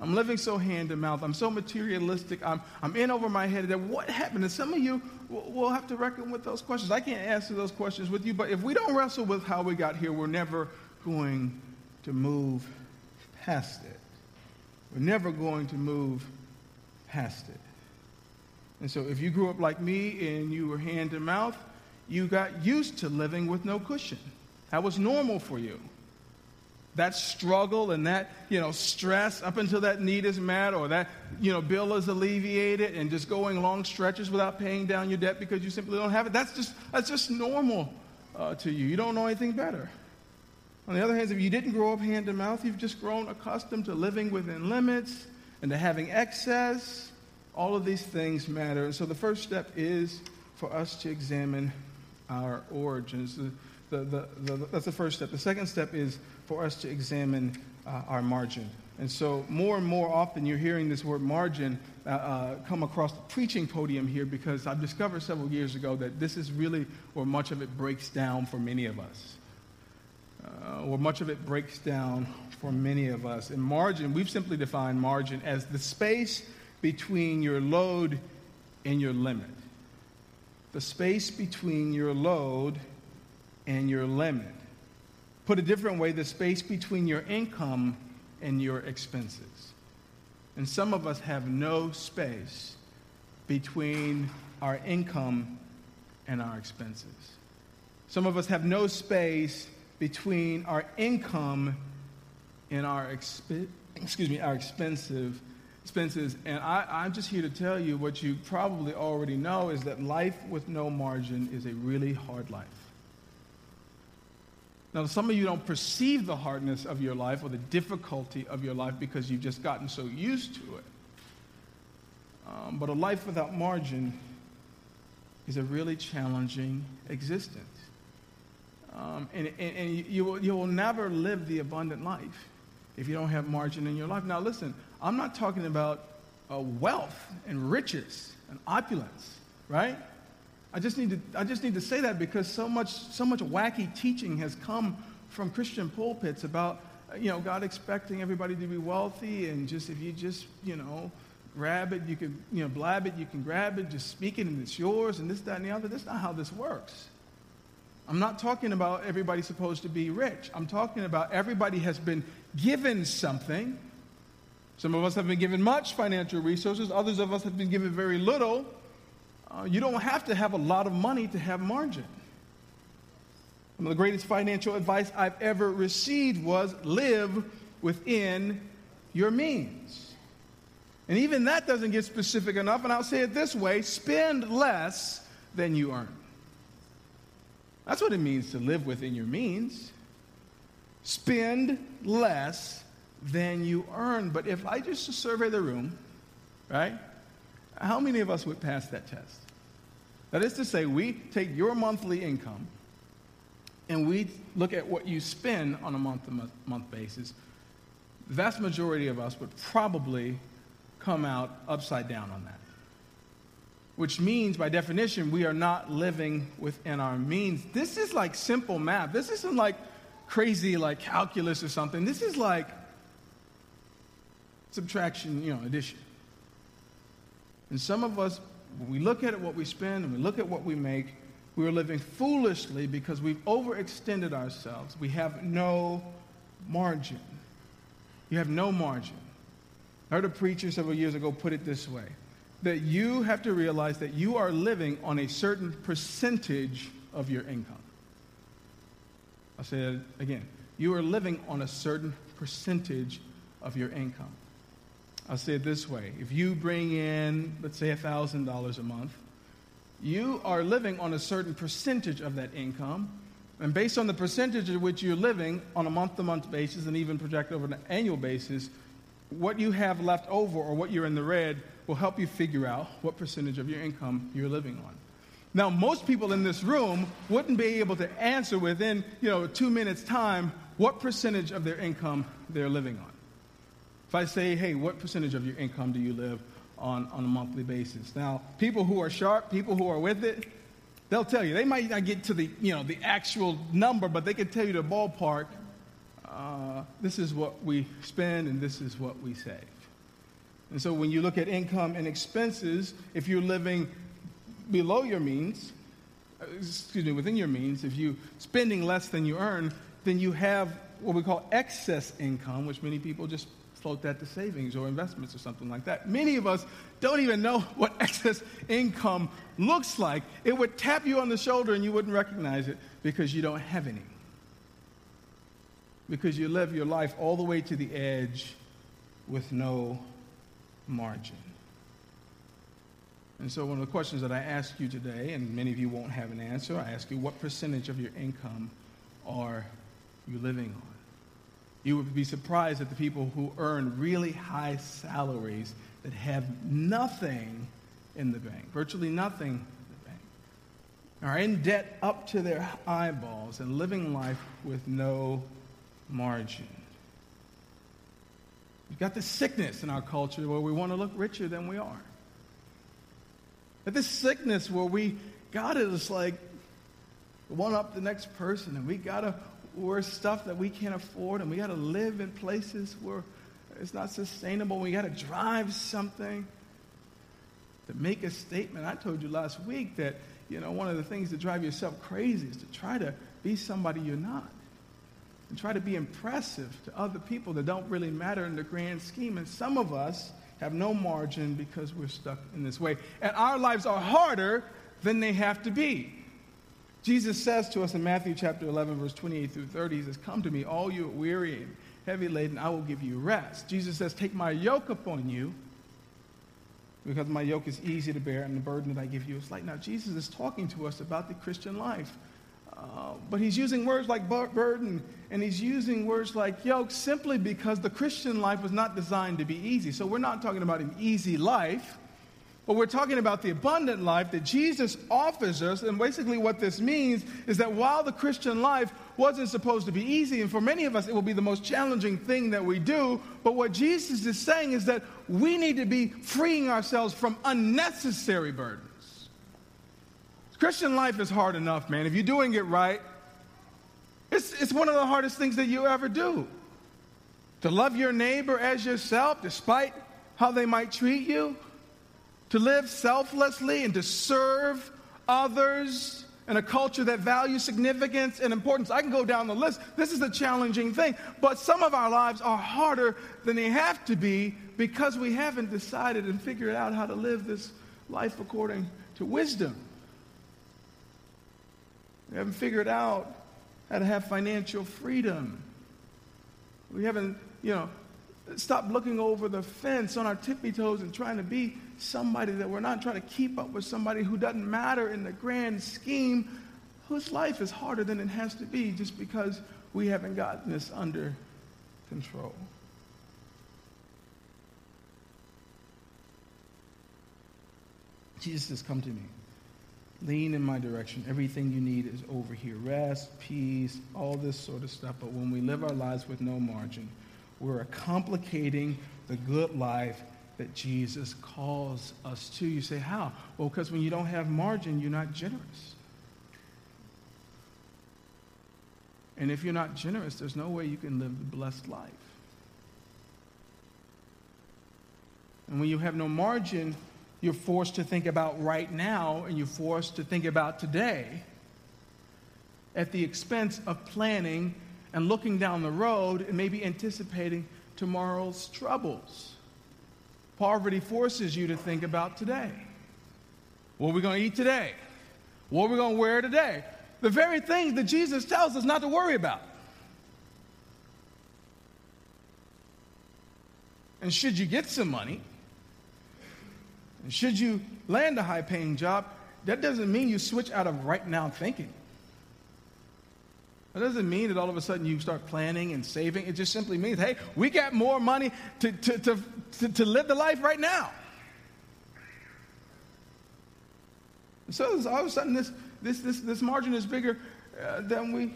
I'm living so hand to mouth. I'm so materialistic. I'm, I'm in over my head. That what happened? And some of you will, will have to reckon with those questions. I can't answer those questions with you, but if we don't wrestle with how we got here, we're never going to move past it. We're never going to move past it. And so if you grew up like me and you were hand to mouth, you got used to living with no cushion. That was normal for you. That struggle and that, you know, stress up until that need is met or that, you know, bill is alleviated and just going long stretches without paying down your debt because you simply don't have it. That's just, that's just normal uh, to you. You don't know anything better. On the other hand, if you didn't grow up hand to mouth, you've just grown accustomed to living within limits and to having excess all of these things matter. And so the first step is for us to examine our origins. The, the, the, that's the first step. The second step is for us to examine uh, our margin. And so, more and more often, you're hearing this word margin uh, uh, come across the preaching podium here because I've discovered several years ago that this is really where much of it breaks down for many of us. Uh, where much of it breaks down for many of us. And margin, we've simply defined margin as the space between your load and your limit. The space between your load and your limit. Put a different way, the space between your income and your expenses. And some of us have no space between our income and our expenses. Some of us have no space between our income and our exp- excuse me, our expensive expenses. And I, I'm just here to tell you what you probably already know is that life with no margin is a really hard life. Now, some of you don't perceive the hardness of your life or the difficulty of your life because you've just gotten so used to it. Um, but a life without margin is a really challenging existence. Um, and, and, and you, will, you will never live the abundant life if you don't have margin in your life. Now, listen, I'm not talking about uh, wealth and riches and opulence, right? I just need to I just need to say that because so much so much wacky teaching has come from Christian pulpits about you know God expecting everybody to be wealthy and just if you just you know grab it you can you know blab it you can grab it just speak it and it's yours and this that and the other. That's not how this works. I'm not talking about everybody supposed to be rich. I'm talking about everybody has been given something. Some of us have been given much financial resources, others of us have been given very little. Uh, you don't have to have a lot of money to have margin. Some of the greatest financial advice I've ever received was live within your means. And even that doesn't get specific enough, and I'll say it this way spend less than you earn. That's what it means to live within your means. Spend less than you earn. But if I just survey the room, right, how many of us would pass that test? That is to say, we take your monthly income and we look at what you spend on a month to month basis. The vast majority of us would probably come out upside down on that which means by definition we are not living within our means. This is like simple math. This isn't like crazy like calculus or something. This is like subtraction, you know, addition. And some of us, when we look at what we spend, and we look at what we make, we are living foolishly because we've overextended ourselves. We have no margin. You have no margin. I heard a preacher several years ago put it this way that you have to realize that you are living on a certain percentage of your income. I'll say again. You are living on a certain percentage of your income. I'll say it this way if you bring in, let's say, $1,000 a month, you are living on a certain percentage of that income. And based on the percentage at which you're living on a month to month basis and even projected over an annual basis, what you have left over or what you're in the red will help you figure out what percentage of your income you're living on. Now, most people in this room wouldn't be able to answer within, you know, two minutes' time what percentage of their income they're living on. If I say, hey, what percentage of your income do you live on, on a monthly basis? Now, people who are sharp, people who are with it, they'll tell you. They might not get to the, you know, the actual number, but they can tell you the ballpark. Uh, this is what we spend and this is what we save. And so when you look at income and expenses, if you're living below your means, uh, excuse me, within your means, if you're spending less than you earn, then you have what we call excess income, which many people just float that to savings or investments or something like that. Many of us don't even know what excess income looks like. It would tap you on the shoulder and you wouldn't recognize it because you don't have any. Because you live your life all the way to the edge with no margin. And so, one of the questions that I ask you today, and many of you won't have an answer, I ask you, what percentage of your income are you living on? You would be surprised at the people who earn really high salaries that have nothing in the bank, virtually nothing in the bank, are in debt up to their eyeballs and living life with no margin. We've got this sickness in our culture where we want to look richer than we are. But this sickness where we got to just like one up the next person and we got to wear stuff that we can't afford and we got to live in places where it's not sustainable. We got to drive something to make a statement. I told you last week that, you know, one of the things that drive yourself crazy is to try to be somebody you're not and try to be impressive to other people that don't really matter in the grand scheme. And some of us have no margin because we're stuck in this way. And our lives are harder than they have to be. Jesus says to us in Matthew chapter 11, verse 28 through 30, He says, Come to me, all you weary and heavy laden, I will give you rest. Jesus says, Take my yoke upon you, because my yoke is easy to bear, and the burden that I give you is light. Now, Jesus is talking to us about the Christian life. Uh, but he's using words like burden and he's using words like yoke simply because the Christian life was not designed to be easy. So we're not talking about an easy life, but we're talking about the abundant life that Jesus offers us. And basically, what this means is that while the Christian life wasn't supposed to be easy, and for many of us, it will be the most challenging thing that we do. But what Jesus is saying is that we need to be freeing ourselves from unnecessary burdens. Christian life is hard enough, man. If you're doing it right, it's, it's one of the hardest things that you ever do. To love your neighbor as yourself, despite how they might treat you, to live selflessly and to serve others in a culture that values significance and importance. I can go down the list. This is a challenging thing. But some of our lives are harder than they have to be because we haven't decided and figured out how to live this life according to wisdom. We haven't figured out how to have financial freedom. We haven't, you know, stopped looking over the fence on our tippy toes and trying to be somebody that we're not trying to keep up with somebody who doesn't matter in the grand scheme, whose life is harder than it has to be just because we haven't gotten this under control. Jesus says, Come to me. Lean in my direction. Everything you need is over here rest, peace, all this sort of stuff. But when we live our lives with no margin, we're complicating the good life that Jesus calls us to. You say, How? Well, because when you don't have margin, you're not generous. And if you're not generous, there's no way you can live the blessed life. And when you have no margin, you're forced to think about right now and you're forced to think about today at the expense of planning and looking down the road and maybe anticipating tomorrow's troubles. Poverty forces you to think about today. What are we going to eat today? What are we going to wear today? The very things that Jesus tells us not to worry about. And should you get some money, and should you land a high paying job, that doesn't mean you switch out of right now thinking. That doesn't mean that all of a sudden you start planning and saving. It just simply means, hey, we got more money to, to, to, to, to live the life right now. So all of a sudden, this, this, this, this margin is bigger uh, than we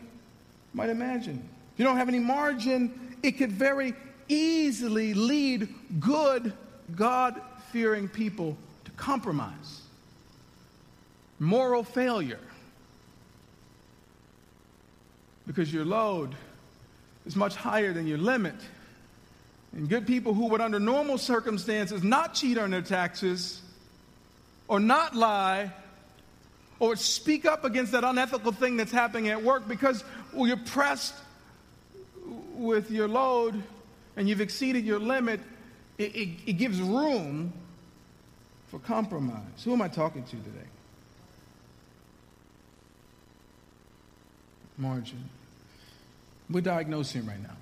might imagine. If you don't have any margin, it could very easily lead good, God fearing people to compromise, moral failure because your load is much higher than your limit. And good people who would, under normal circumstances, not cheat on their taxes or not lie or speak up against that unethical thing that's happening at work because well, you're pressed with your load and you've exceeded your limit, it, it, it gives room for compromise. Who am I talking to today? Margin. We're diagnosing right now.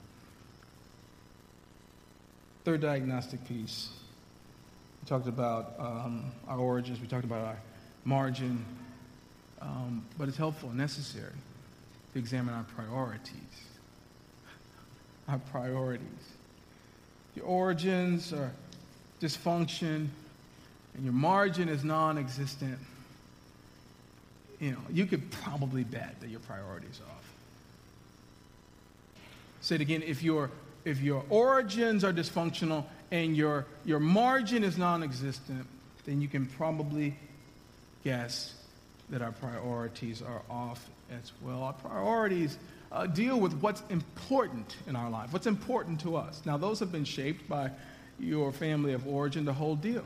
Third diagnostic piece. We talked about um, our origins, we talked about our margin, um, but it's helpful and necessary to examine our priorities. Our priorities. Your origins are dysfunction, and your margin is non existent you know, you could probably bet that your priorities are off. Say it again, if your if your origins are dysfunctional and your your margin is non-existent, then you can probably guess that our priorities are off as well. Our priorities uh, deal with what's important in our life, what's important to us. Now, those have been shaped by your family of origin, the whole deal.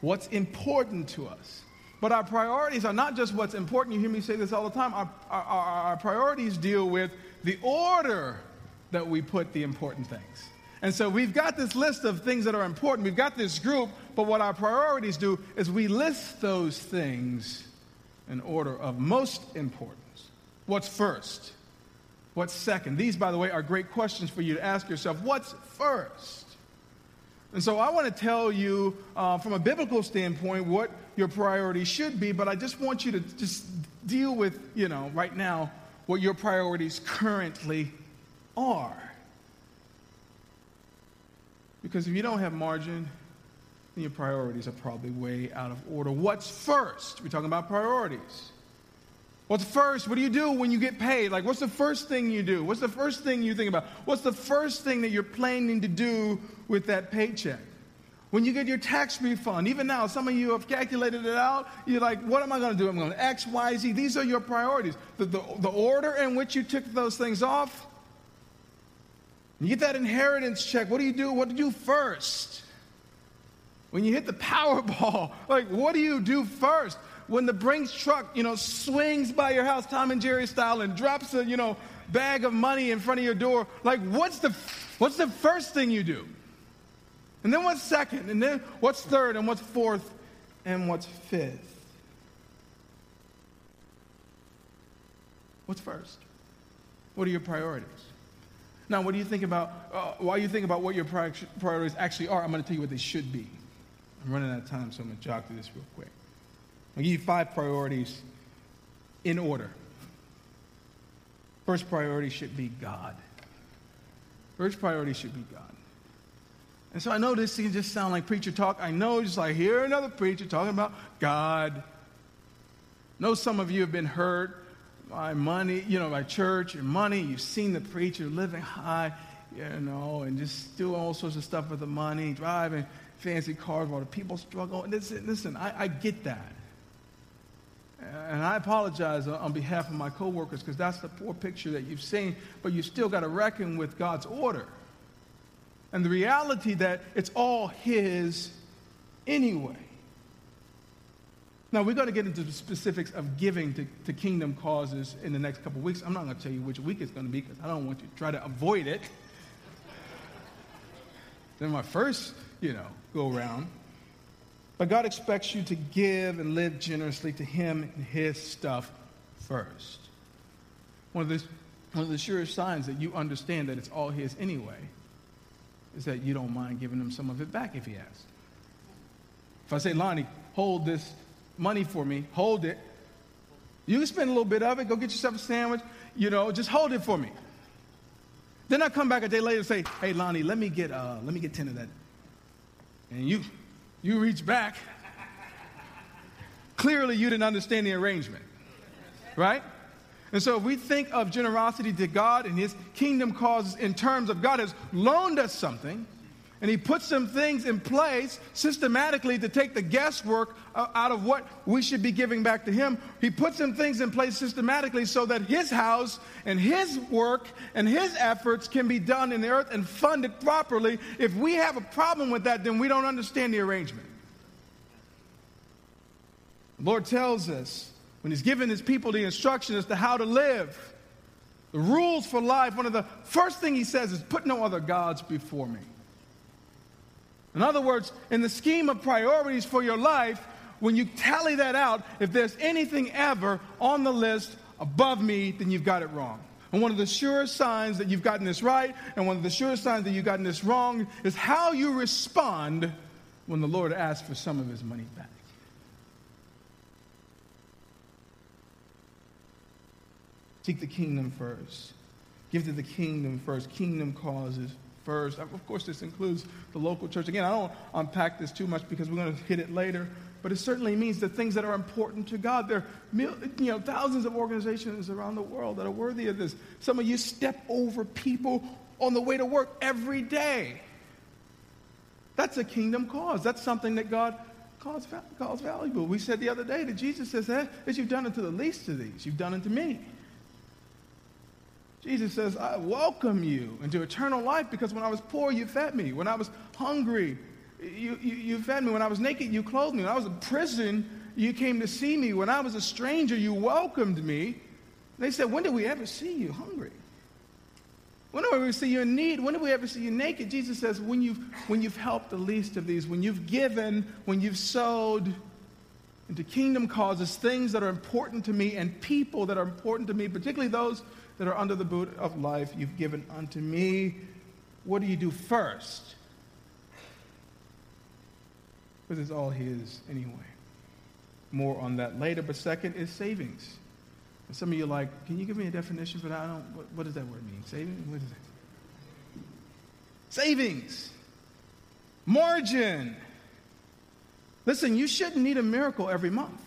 What's important to us? But our priorities are not just what's important. You hear me say this all the time. Our, our, our, priorities deal with the order that we put the important things. And so we've got this list of things that are important. We've got this group, but what our priorities do is we list those things in order of most importance. What's first? What's second? These, by the way, are great questions for you to ask yourself. What's first? And so I want to tell you uh, from a biblical standpoint what your priorities should be, but I just want you to just deal with, you know, right now what your priorities currently are. Because if you don't have margin, then your priorities are probably way out of order. What's first? We're talking about priorities. What's first? What do you do when you get paid? Like, what's the first thing you do? What's the first thing you think about? What's the first thing that you're planning to do with that paycheck? When you get your tax refund, even now, some of you have calculated it out. You're like, what am I going to do? I'm going to X, Y, Z. These are your priorities. The, the, the order in which you took those things off. You get that inheritance check. What do you do? What do you do first? When you hit the Powerball, like, what do you do first? when the Brinks truck, you know, swings by your house, Tom and Jerry style, and drops a, you know, bag of money in front of your door, like what's the what's the first thing you do? And then what's second? And then what's third? And what's fourth? And what's fifth? What's first? What are your priorities? Now, what do you think about, uh, while you think about what your priorities actually are, I'm going to tell you what they should be. I'm running out of time, so I'm going to jog through this real quick. I'll give you five priorities in order. First priority should be God. First priority should be God. And so I know this can just sound like preacher talk. I know just like hear another preacher talking about God. Know some of you have been hurt by money, you know, by church and money. You've seen the preacher living high, you know, and just doing all sorts of stuff with the money, driving fancy cars while the people struggle. Listen, listen I, I get that. And I apologize on behalf of my coworkers because that's the poor picture that you've seen, but you still got to reckon with God's order. And the reality that it's all His anyway. Now, we're going to get into the specifics of giving to, to kingdom causes in the next couple weeks. I'm not going to tell you which week it's going to be because I don't want you to try to avoid it. then my first, you know, go around. But God expects you to give and live generously to Him and His stuff first. One of the, one of the surest signs that you understand that it's all His anyway is that you don't mind giving Him some of it back if He asks. If I say, Lonnie, hold this money for me, hold it. You can spend a little bit of it, go get yourself a sandwich, you know, just hold it for me. Then I come back a day later and say, hey, Lonnie, let me get, uh, let me get 10 of that. And you you reach back. Clearly, you didn't understand the arrangement, right? And so, if we think of generosity to God and His kingdom causes in terms of God has loaned us something, and he puts some things in place systematically to take the guesswork out of what we should be giving back to him. He puts some things in place systematically so that his house and his work and his efforts can be done in the earth and funded properly. If we have a problem with that, then we don't understand the arrangement. The Lord tells us when he's given his people the instruction as to how to live, the rules for life, one of the first thing he says is put no other gods before me. In other words, in the scheme of priorities for your life, when you tally that out, if there's anything ever on the list above me, then you've got it wrong. And one of the surest signs that you've gotten this right, and one of the surest signs that you've gotten this wrong, is how you respond when the Lord asks for some of his money back. Seek the kingdom first. Give to the kingdom first. Kingdom causes first. Of course, this includes the local church. Again, I don't unpack this too much because we're going to hit it later, but it certainly means the things that are important to God. There are you know, thousands of organizations around the world that are worthy of this. Some of you step over people on the way to work every day. That's a kingdom cause. That's something that God calls, calls valuable. We said the other day that Jesus says, hey, as you've done it to the least of these, you've done it to me. Jesus says, I welcome you into eternal life because when I was poor, you fed me. When I was hungry, you, you, you fed me. When I was naked, you clothed me. When I was in prison, you came to see me. When I was a stranger, you welcomed me. They said, When did we ever see you hungry? When did we ever see you in need? When did we ever see you naked? Jesus says, when you've, when you've helped the least of these, when you've given, when you've sowed into kingdom causes, things that are important to me and people that are important to me, particularly those that are under the boot of life you've given unto me. What do you do first? Because it's all His anyway. More on that later. But second is savings. And some of you are like, can you give me a definition for that? I don't, what, what does that word mean? Saving? What is it? Savings. Margin. Listen, you shouldn't need a miracle every month.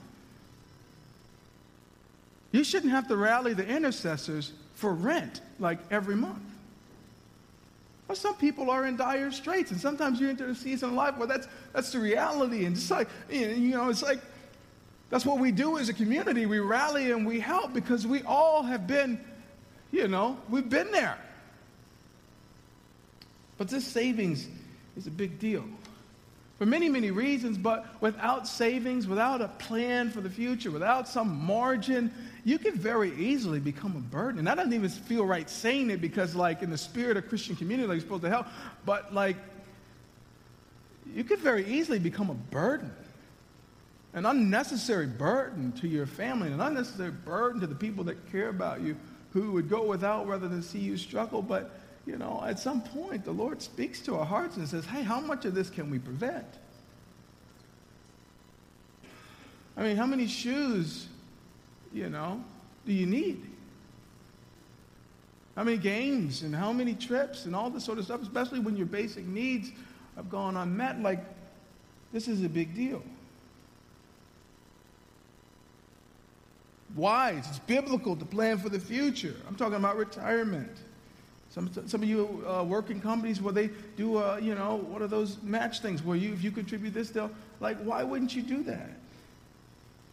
You shouldn't have to rally the intercessors for rent like every month. But some people are in dire straits, and sometimes you're into a season of life where that's, that's the reality. And just like, you know, it's like that's what we do as a community. We rally and we help because we all have been, you know, we've been there. But this savings is a big deal for many, many reasons, but without savings, without a plan for the future, without some margin, you can very easily become a burden. And I don't even feel right saying it because, like, in the spirit of Christian community, like, you're supposed to help, but, like, you could very easily become a burden. An unnecessary burden to your family, an unnecessary burden to the people that care about you who would go without rather than see you struggle. But you know, at some point, the Lord speaks to our hearts and says, hey, how much of this can we prevent? I mean, how many shoes, you know, do you need? How many games and how many trips and all this sort of stuff, especially when your basic needs have gone unmet? Like, this is a big deal. Wise, it's biblical to plan for the future. I'm talking about retirement. Some, some of you uh, work in companies where they do, uh, you know, what are those match things where you, if you contribute this, they'll, like, why wouldn't you do that?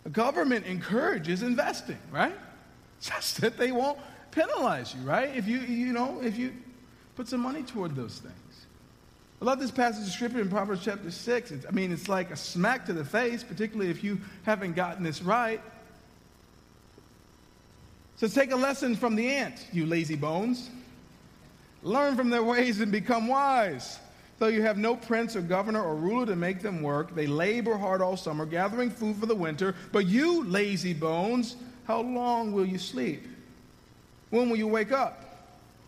The government encourages investing, right? Just that they won't penalize you, right? If you, you know, if you put some money toward those things. I love this passage of scripture in Proverbs chapter 6. It's, I mean, it's like a smack to the face, particularly if you haven't gotten this right. So take a lesson from the ant, you lazy bones. Learn from their ways and become wise. Though you have no prince or governor or ruler to make them work, they labor hard all summer, gathering food for the winter. But you, lazy bones, how long will you sleep? When will you wake up?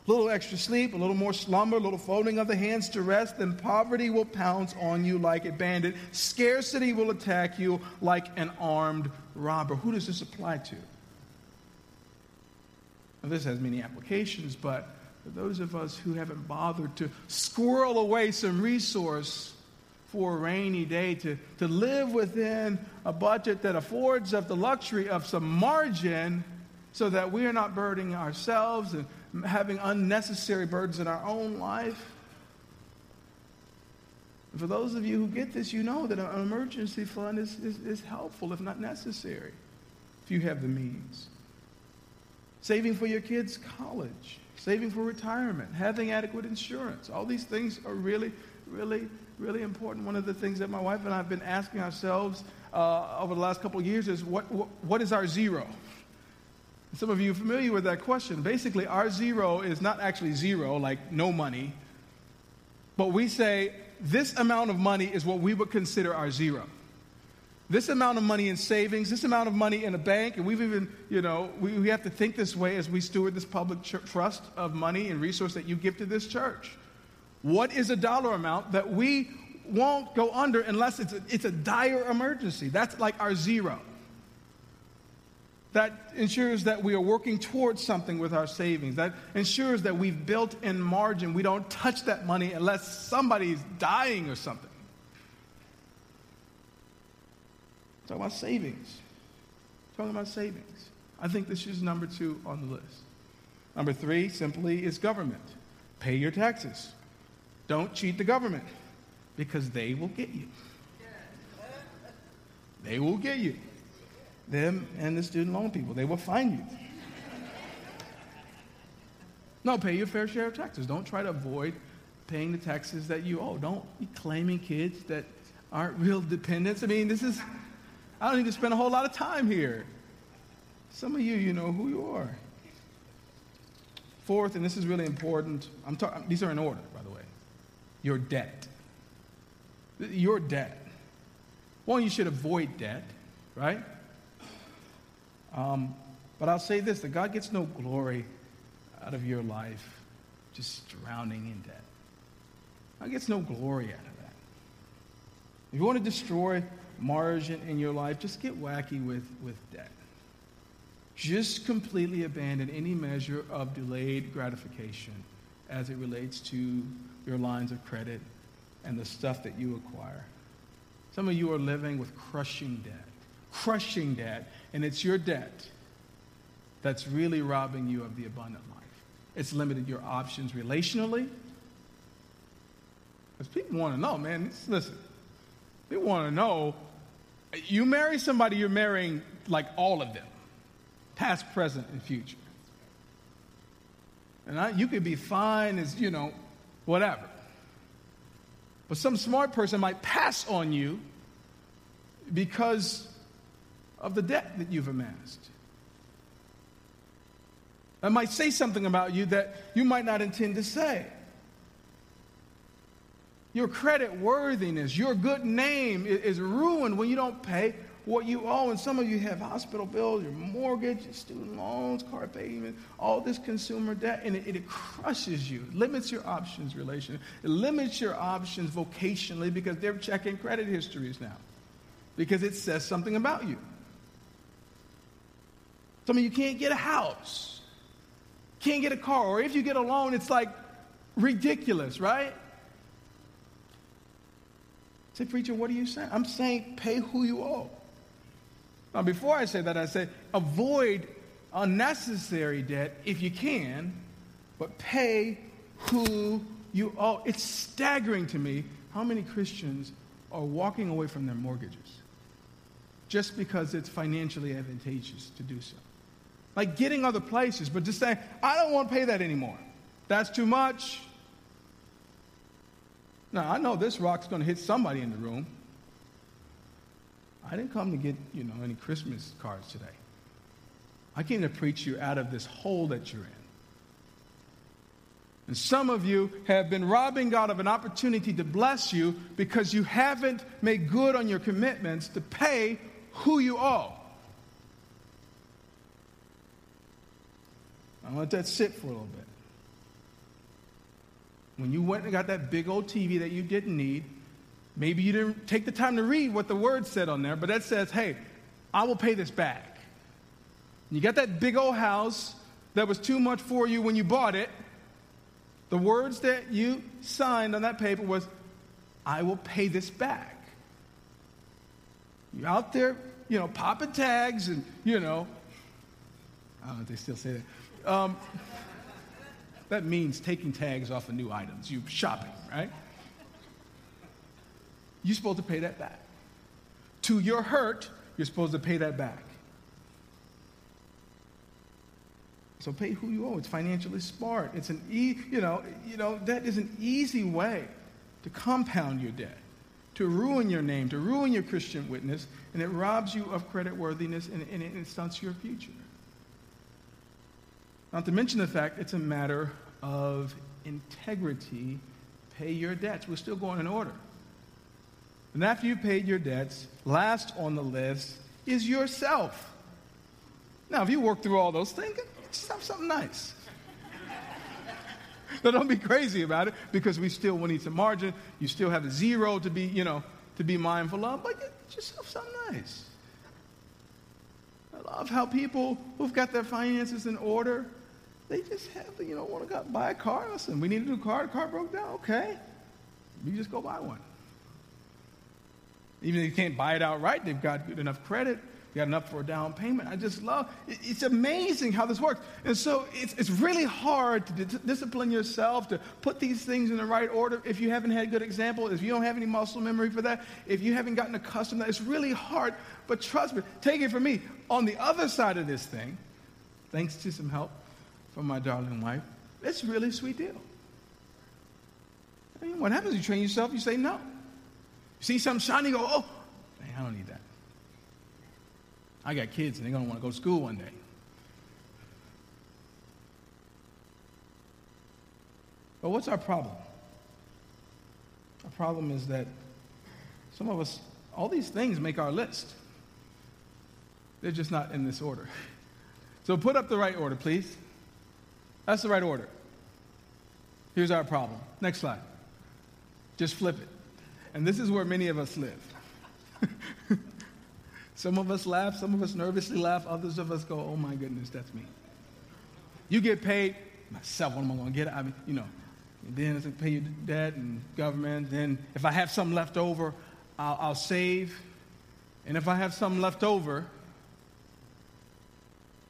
A little extra sleep, a little more slumber, a little folding of the hands to rest, then poverty will pounce on you like a bandit. Scarcity will attack you like an armed robber. Who does this apply to? Now, this has many applications, but for those of us who haven't bothered to squirrel away some resource for a rainy day, to, to live within a budget that affords us the luxury of some margin so that we are not burdening ourselves and having unnecessary burdens in our own life. And for those of you who get this, you know that an emergency fund is, is, is helpful, if not necessary, if you have the means. Saving for your kids' college saving for retirement, having adequate insurance. All these things are really, really, really important. One of the things that my wife and I have been asking ourselves uh, over the last couple of years is what, what, what is our zero? Some of you are familiar with that question. Basically, our zero is not actually zero, like no money, but we say this amount of money is what we would consider our zero this amount of money in savings, this amount of money in a bank, and we've even, you know, we, we have to think this way as we steward this public trust of money and resource that you give to this church. What is a dollar amount that we won't go under unless it's a, it's a dire emergency? That's like our zero. That ensures that we are working towards something with our savings. That ensures that we've built in margin. We don't touch that money unless somebody's dying or something. Talking about savings. Talking about savings. I think this is number two on the list. Number three simply is government. Pay your taxes. Don't cheat the government because they will get you. They will get you. Them and the student loan people, they will find you. No, pay your fair share of taxes. Don't try to avoid paying the taxes that you owe. Don't be claiming kids that aren't real dependents. I mean, this is I don't need to spend a whole lot of time here. Some of you, you know who you are. Fourth, and this is really important, I'm talking, these are in order, by the way. Your debt. Your debt. One, you should avoid debt, right? Um, but I'll say this that God gets no glory out of your life just drowning in debt. God gets no glory out of that. If you want to destroy margin in your life, just get wacky with, with debt. Just completely abandon any measure of delayed gratification as it relates to your lines of credit and the stuff that you acquire. Some of you are living with crushing debt, crushing debt, and it's your debt that's really robbing you of the abundant life. It's limited your options relationally. Because people want to know, man. Listen, they want to know. You marry somebody, you're marrying like all of them past, present, and future. And I, you could be fine as, you know, whatever. But some smart person might pass on you because of the debt that you've amassed. That might say something about you that you might not intend to say. Your credit worthiness, your good name is ruined when you don't pay what you owe. And some of you have hospital bills, your mortgage, your student loans, car payment, all this consumer debt, and it, it crushes you, limits your options relation. It limits your options vocationally because they're checking credit histories now because it says something about you. Some of you can't get a house, can't get a car, or if you get a loan, it's like ridiculous, right? Say, preacher, what are you saying? I'm saying pay who you owe. Now, before I say that, I say avoid unnecessary debt if you can, but pay who you owe. It's staggering to me how many Christians are walking away from their mortgages just because it's financially advantageous to do so. Like getting other places, but just saying, I don't want to pay that anymore. That's too much. Now, I know this rock's going to hit somebody in the room. I didn't come to get, you know, any Christmas cards today. I came to preach you out of this hole that you're in. And some of you have been robbing God of an opportunity to bless you because you haven't made good on your commitments to pay who you owe. I let that sit for a little bit. When you went and got that big old TV that you didn't need, Maybe you didn't take the time to read what the word said on there, but that says, hey, I will pay this back. You got that big old house that was too much for you when you bought it. The words that you signed on that paper was, I will pay this back. You're out there, you know, popping tags and, you know, I don't know if they still say that. Um, that means taking tags off of new items. You shopping, right? you're supposed to pay that back. To your hurt, you're supposed to pay that back. So pay who you owe. It's financially smart. It's an e, you know, you know, that is an easy way to compound your debt, to ruin your name, to ruin your Christian witness, and it robs you of credit worthiness and, and it stunts your future. Not to mention the fact it's a matter of integrity. Pay your debts. We're still going in order. And after you've paid your debts, last on the list is yourself. Now, if you work through all those things, just have something nice. but don't be crazy about it because we still will need some margin. You still have a zero to be, you know, to be mindful of, but get yourself something nice. I love how people who've got their finances in order, they just have to, you know, want to go buy a car. Listen, we need a new car. The car broke down. Okay. You just go buy one. Even if you can't buy it outright, they've got good enough credit, got enough for a down payment. I just love it's amazing how this works. And so it's, it's really hard to d- discipline yourself to put these things in the right order if you haven't had good example, if you don't have any muscle memory for that, if you haven't gotten accustomed to that. It's really hard. But trust me, take it from me. On the other side of this thing, thanks to some help my darling wife, it's a really sweet deal. I mean, what happens? You train yourself, you say no You see something shiny, go, oh, man, I don't need that. I got kids and they're going to want to go to school one day. But what's our problem? Our problem is that some of us, all these things make our list. They're just not in this order. So put up the right order, please. That's the right order. Here's our problem. Next slide. Just flip it. And this is where many of us live. some of us laugh, some of us nervously laugh, others of us go, oh my goodness, that's me. You get paid, myself, what am I going to get? I mean, you know, then I pay your debt and government. Then if I have something left over, I'll, I'll save. And if I have something left over,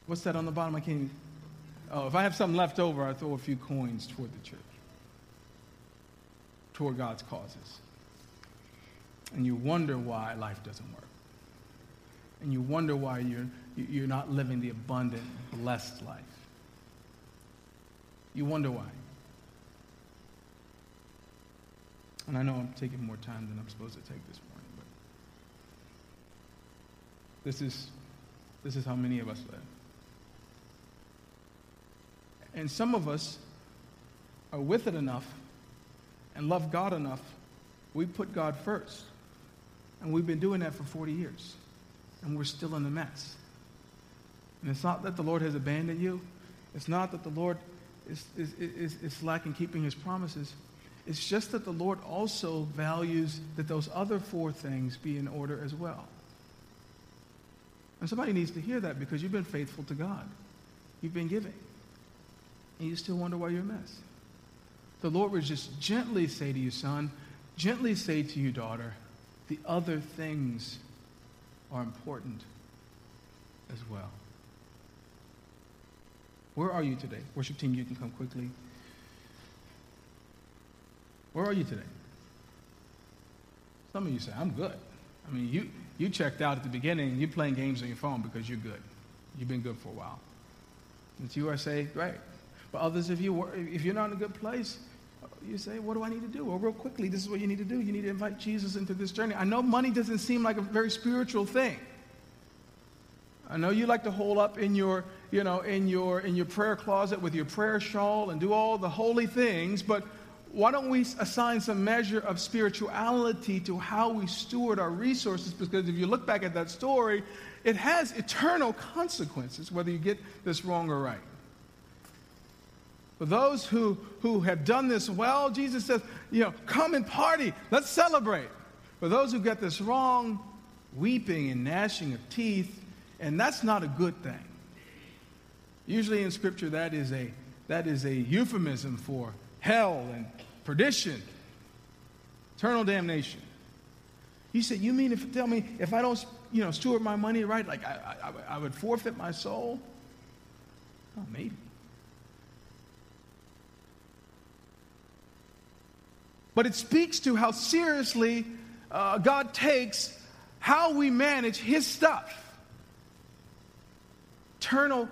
What's that on the bottom? I can't even. Oh, if I have something left over, I throw a few coins toward the church, toward God's causes. And you wonder why life doesn't work. And you wonder why you're, you're not living the abundant, blessed life. You wonder why. And I know I'm taking more time than I'm supposed to take this morning, but this is, this is how many of us live. And some of us are with it enough and love God enough, we put God first. And we've been doing that for 40 years. And we're still in the mess. And it's not that the Lord has abandoned you. It's not that the Lord is, is, is, is lacking keeping his promises. It's just that the Lord also values that those other four things be in order as well. And somebody needs to hear that because you've been faithful to God. You've been giving. And you still wonder why you're a mess. The Lord would just gently say to you, son, gently say to you, daughter, the other things are important as well. Where are you today? Worship team, you can come quickly. Where are you today? Some of you say, I'm good. I mean, you, you checked out at the beginning, you're playing games on your phone because you're good. You've been good for a while. And you are say, great. But others, if, you, if you're not in a good place, you say, What do I need to do? Well, real quickly, this is what you need to do. You need to invite Jesus into this journey. I know money doesn't seem like a very spiritual thing. I know you like to hold up in your, you know, in your, in your prayer closet with your prayer shawl and do all the holy things, but why don't we assign some measure of spirituality to how we steward our resources? Because if you look back at that story, it has eternal consequences, whether you get this wrong or right. For those who, who have done this well, Jesus says, you know, come and party, let's celebrate. For those who get this wrong, weeping and gnashing of teeth, and that's not a good thing. Usually in Scripture, that is a, that is a euphemism for hell and perdition, eternal damnation. He said, You mean if tell me if I don't you know steward my money right, like I, I, I would forfeit my soul? Oh, maybe. But it speaks to how seriously uh, God takes how we manage His stuff. Eternal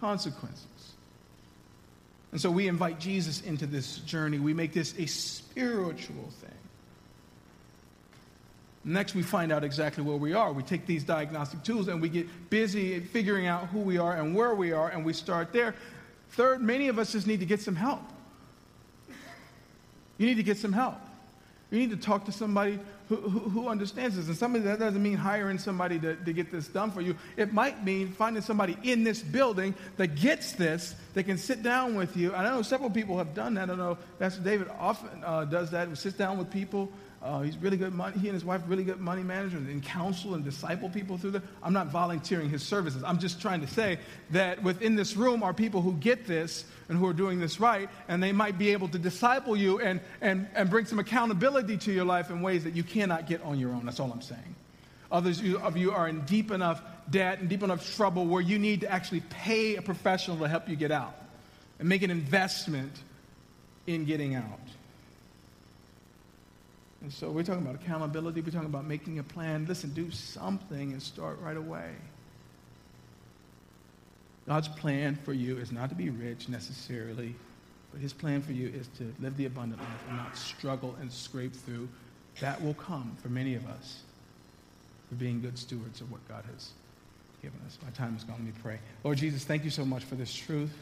consequences. And so we invite Jesus into this journey. We make this a spiritual thing. Next, we find out exactly where we are. We take these diagnostic tools and we get busy figuring out who we are and where we are, and we start there. Third, many of us just need to get some help. You need to get some help. You need to talk to somebody who, who, who, understands this. And somebody that doesn't mean hiring somebody to, to get this done for you. It might mean finding somebody in this building that gets this, that can sit down with you. And I know several people have done that. I know Pastor David often uh, does that. He sits down with people uh, he's really good money. He and his wife really good money managers and counsel and disciple people through that. I'm not volunteering his services. I'm just trying to say that within this room are people who get this and who are doing this right, and they might be able to disciple you and, and, and bring some accountability to your life in ways that you cannot get on your own. That's all I'm saying. Others of you are in deep enough debt and deep enough trouble where you need to actually pay a professional to help you get out and make an investment in getting out. And so we're talking about accountability. We're talking about making a plan. Listen, do something and start right away. God's plan for you is not to be rich necessarily, but his plan for you is to live the abundant life and not struggle and scrape through. That will come for many of us for being good stewards of what God has given us. My time is gone. Let me pray. Lord Jesus, thank you so much for this truth.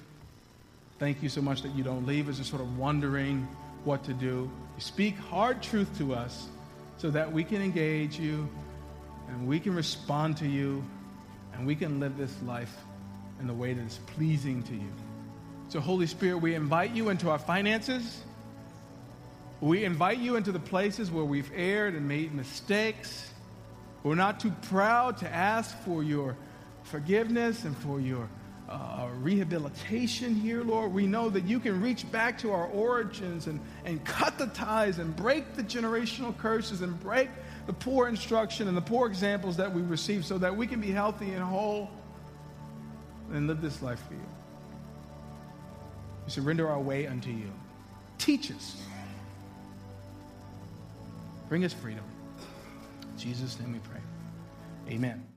Thank you so much that you don't leave us just sort of wondering what to do. You speak hard truth to us so that we can engage you and we can respond to you and we can live this life in the way that is pleasing to you. So, Holy Spirit, we invite you into our finances. We invite you into the places where we've erred and made mistakes. We're not too proud to ask for your forgiveness and for your uh, rehabilitation here, Lord. We know that you can reach back to our origins and, and cut the ties and break the generational curses and break the poor instruction and the poor examples that we receive so that we can be healthy and whole. and live this life for you. We surrender our way unto you. Teach us. Bring us freedom. In Jesus' name we pray. Amen.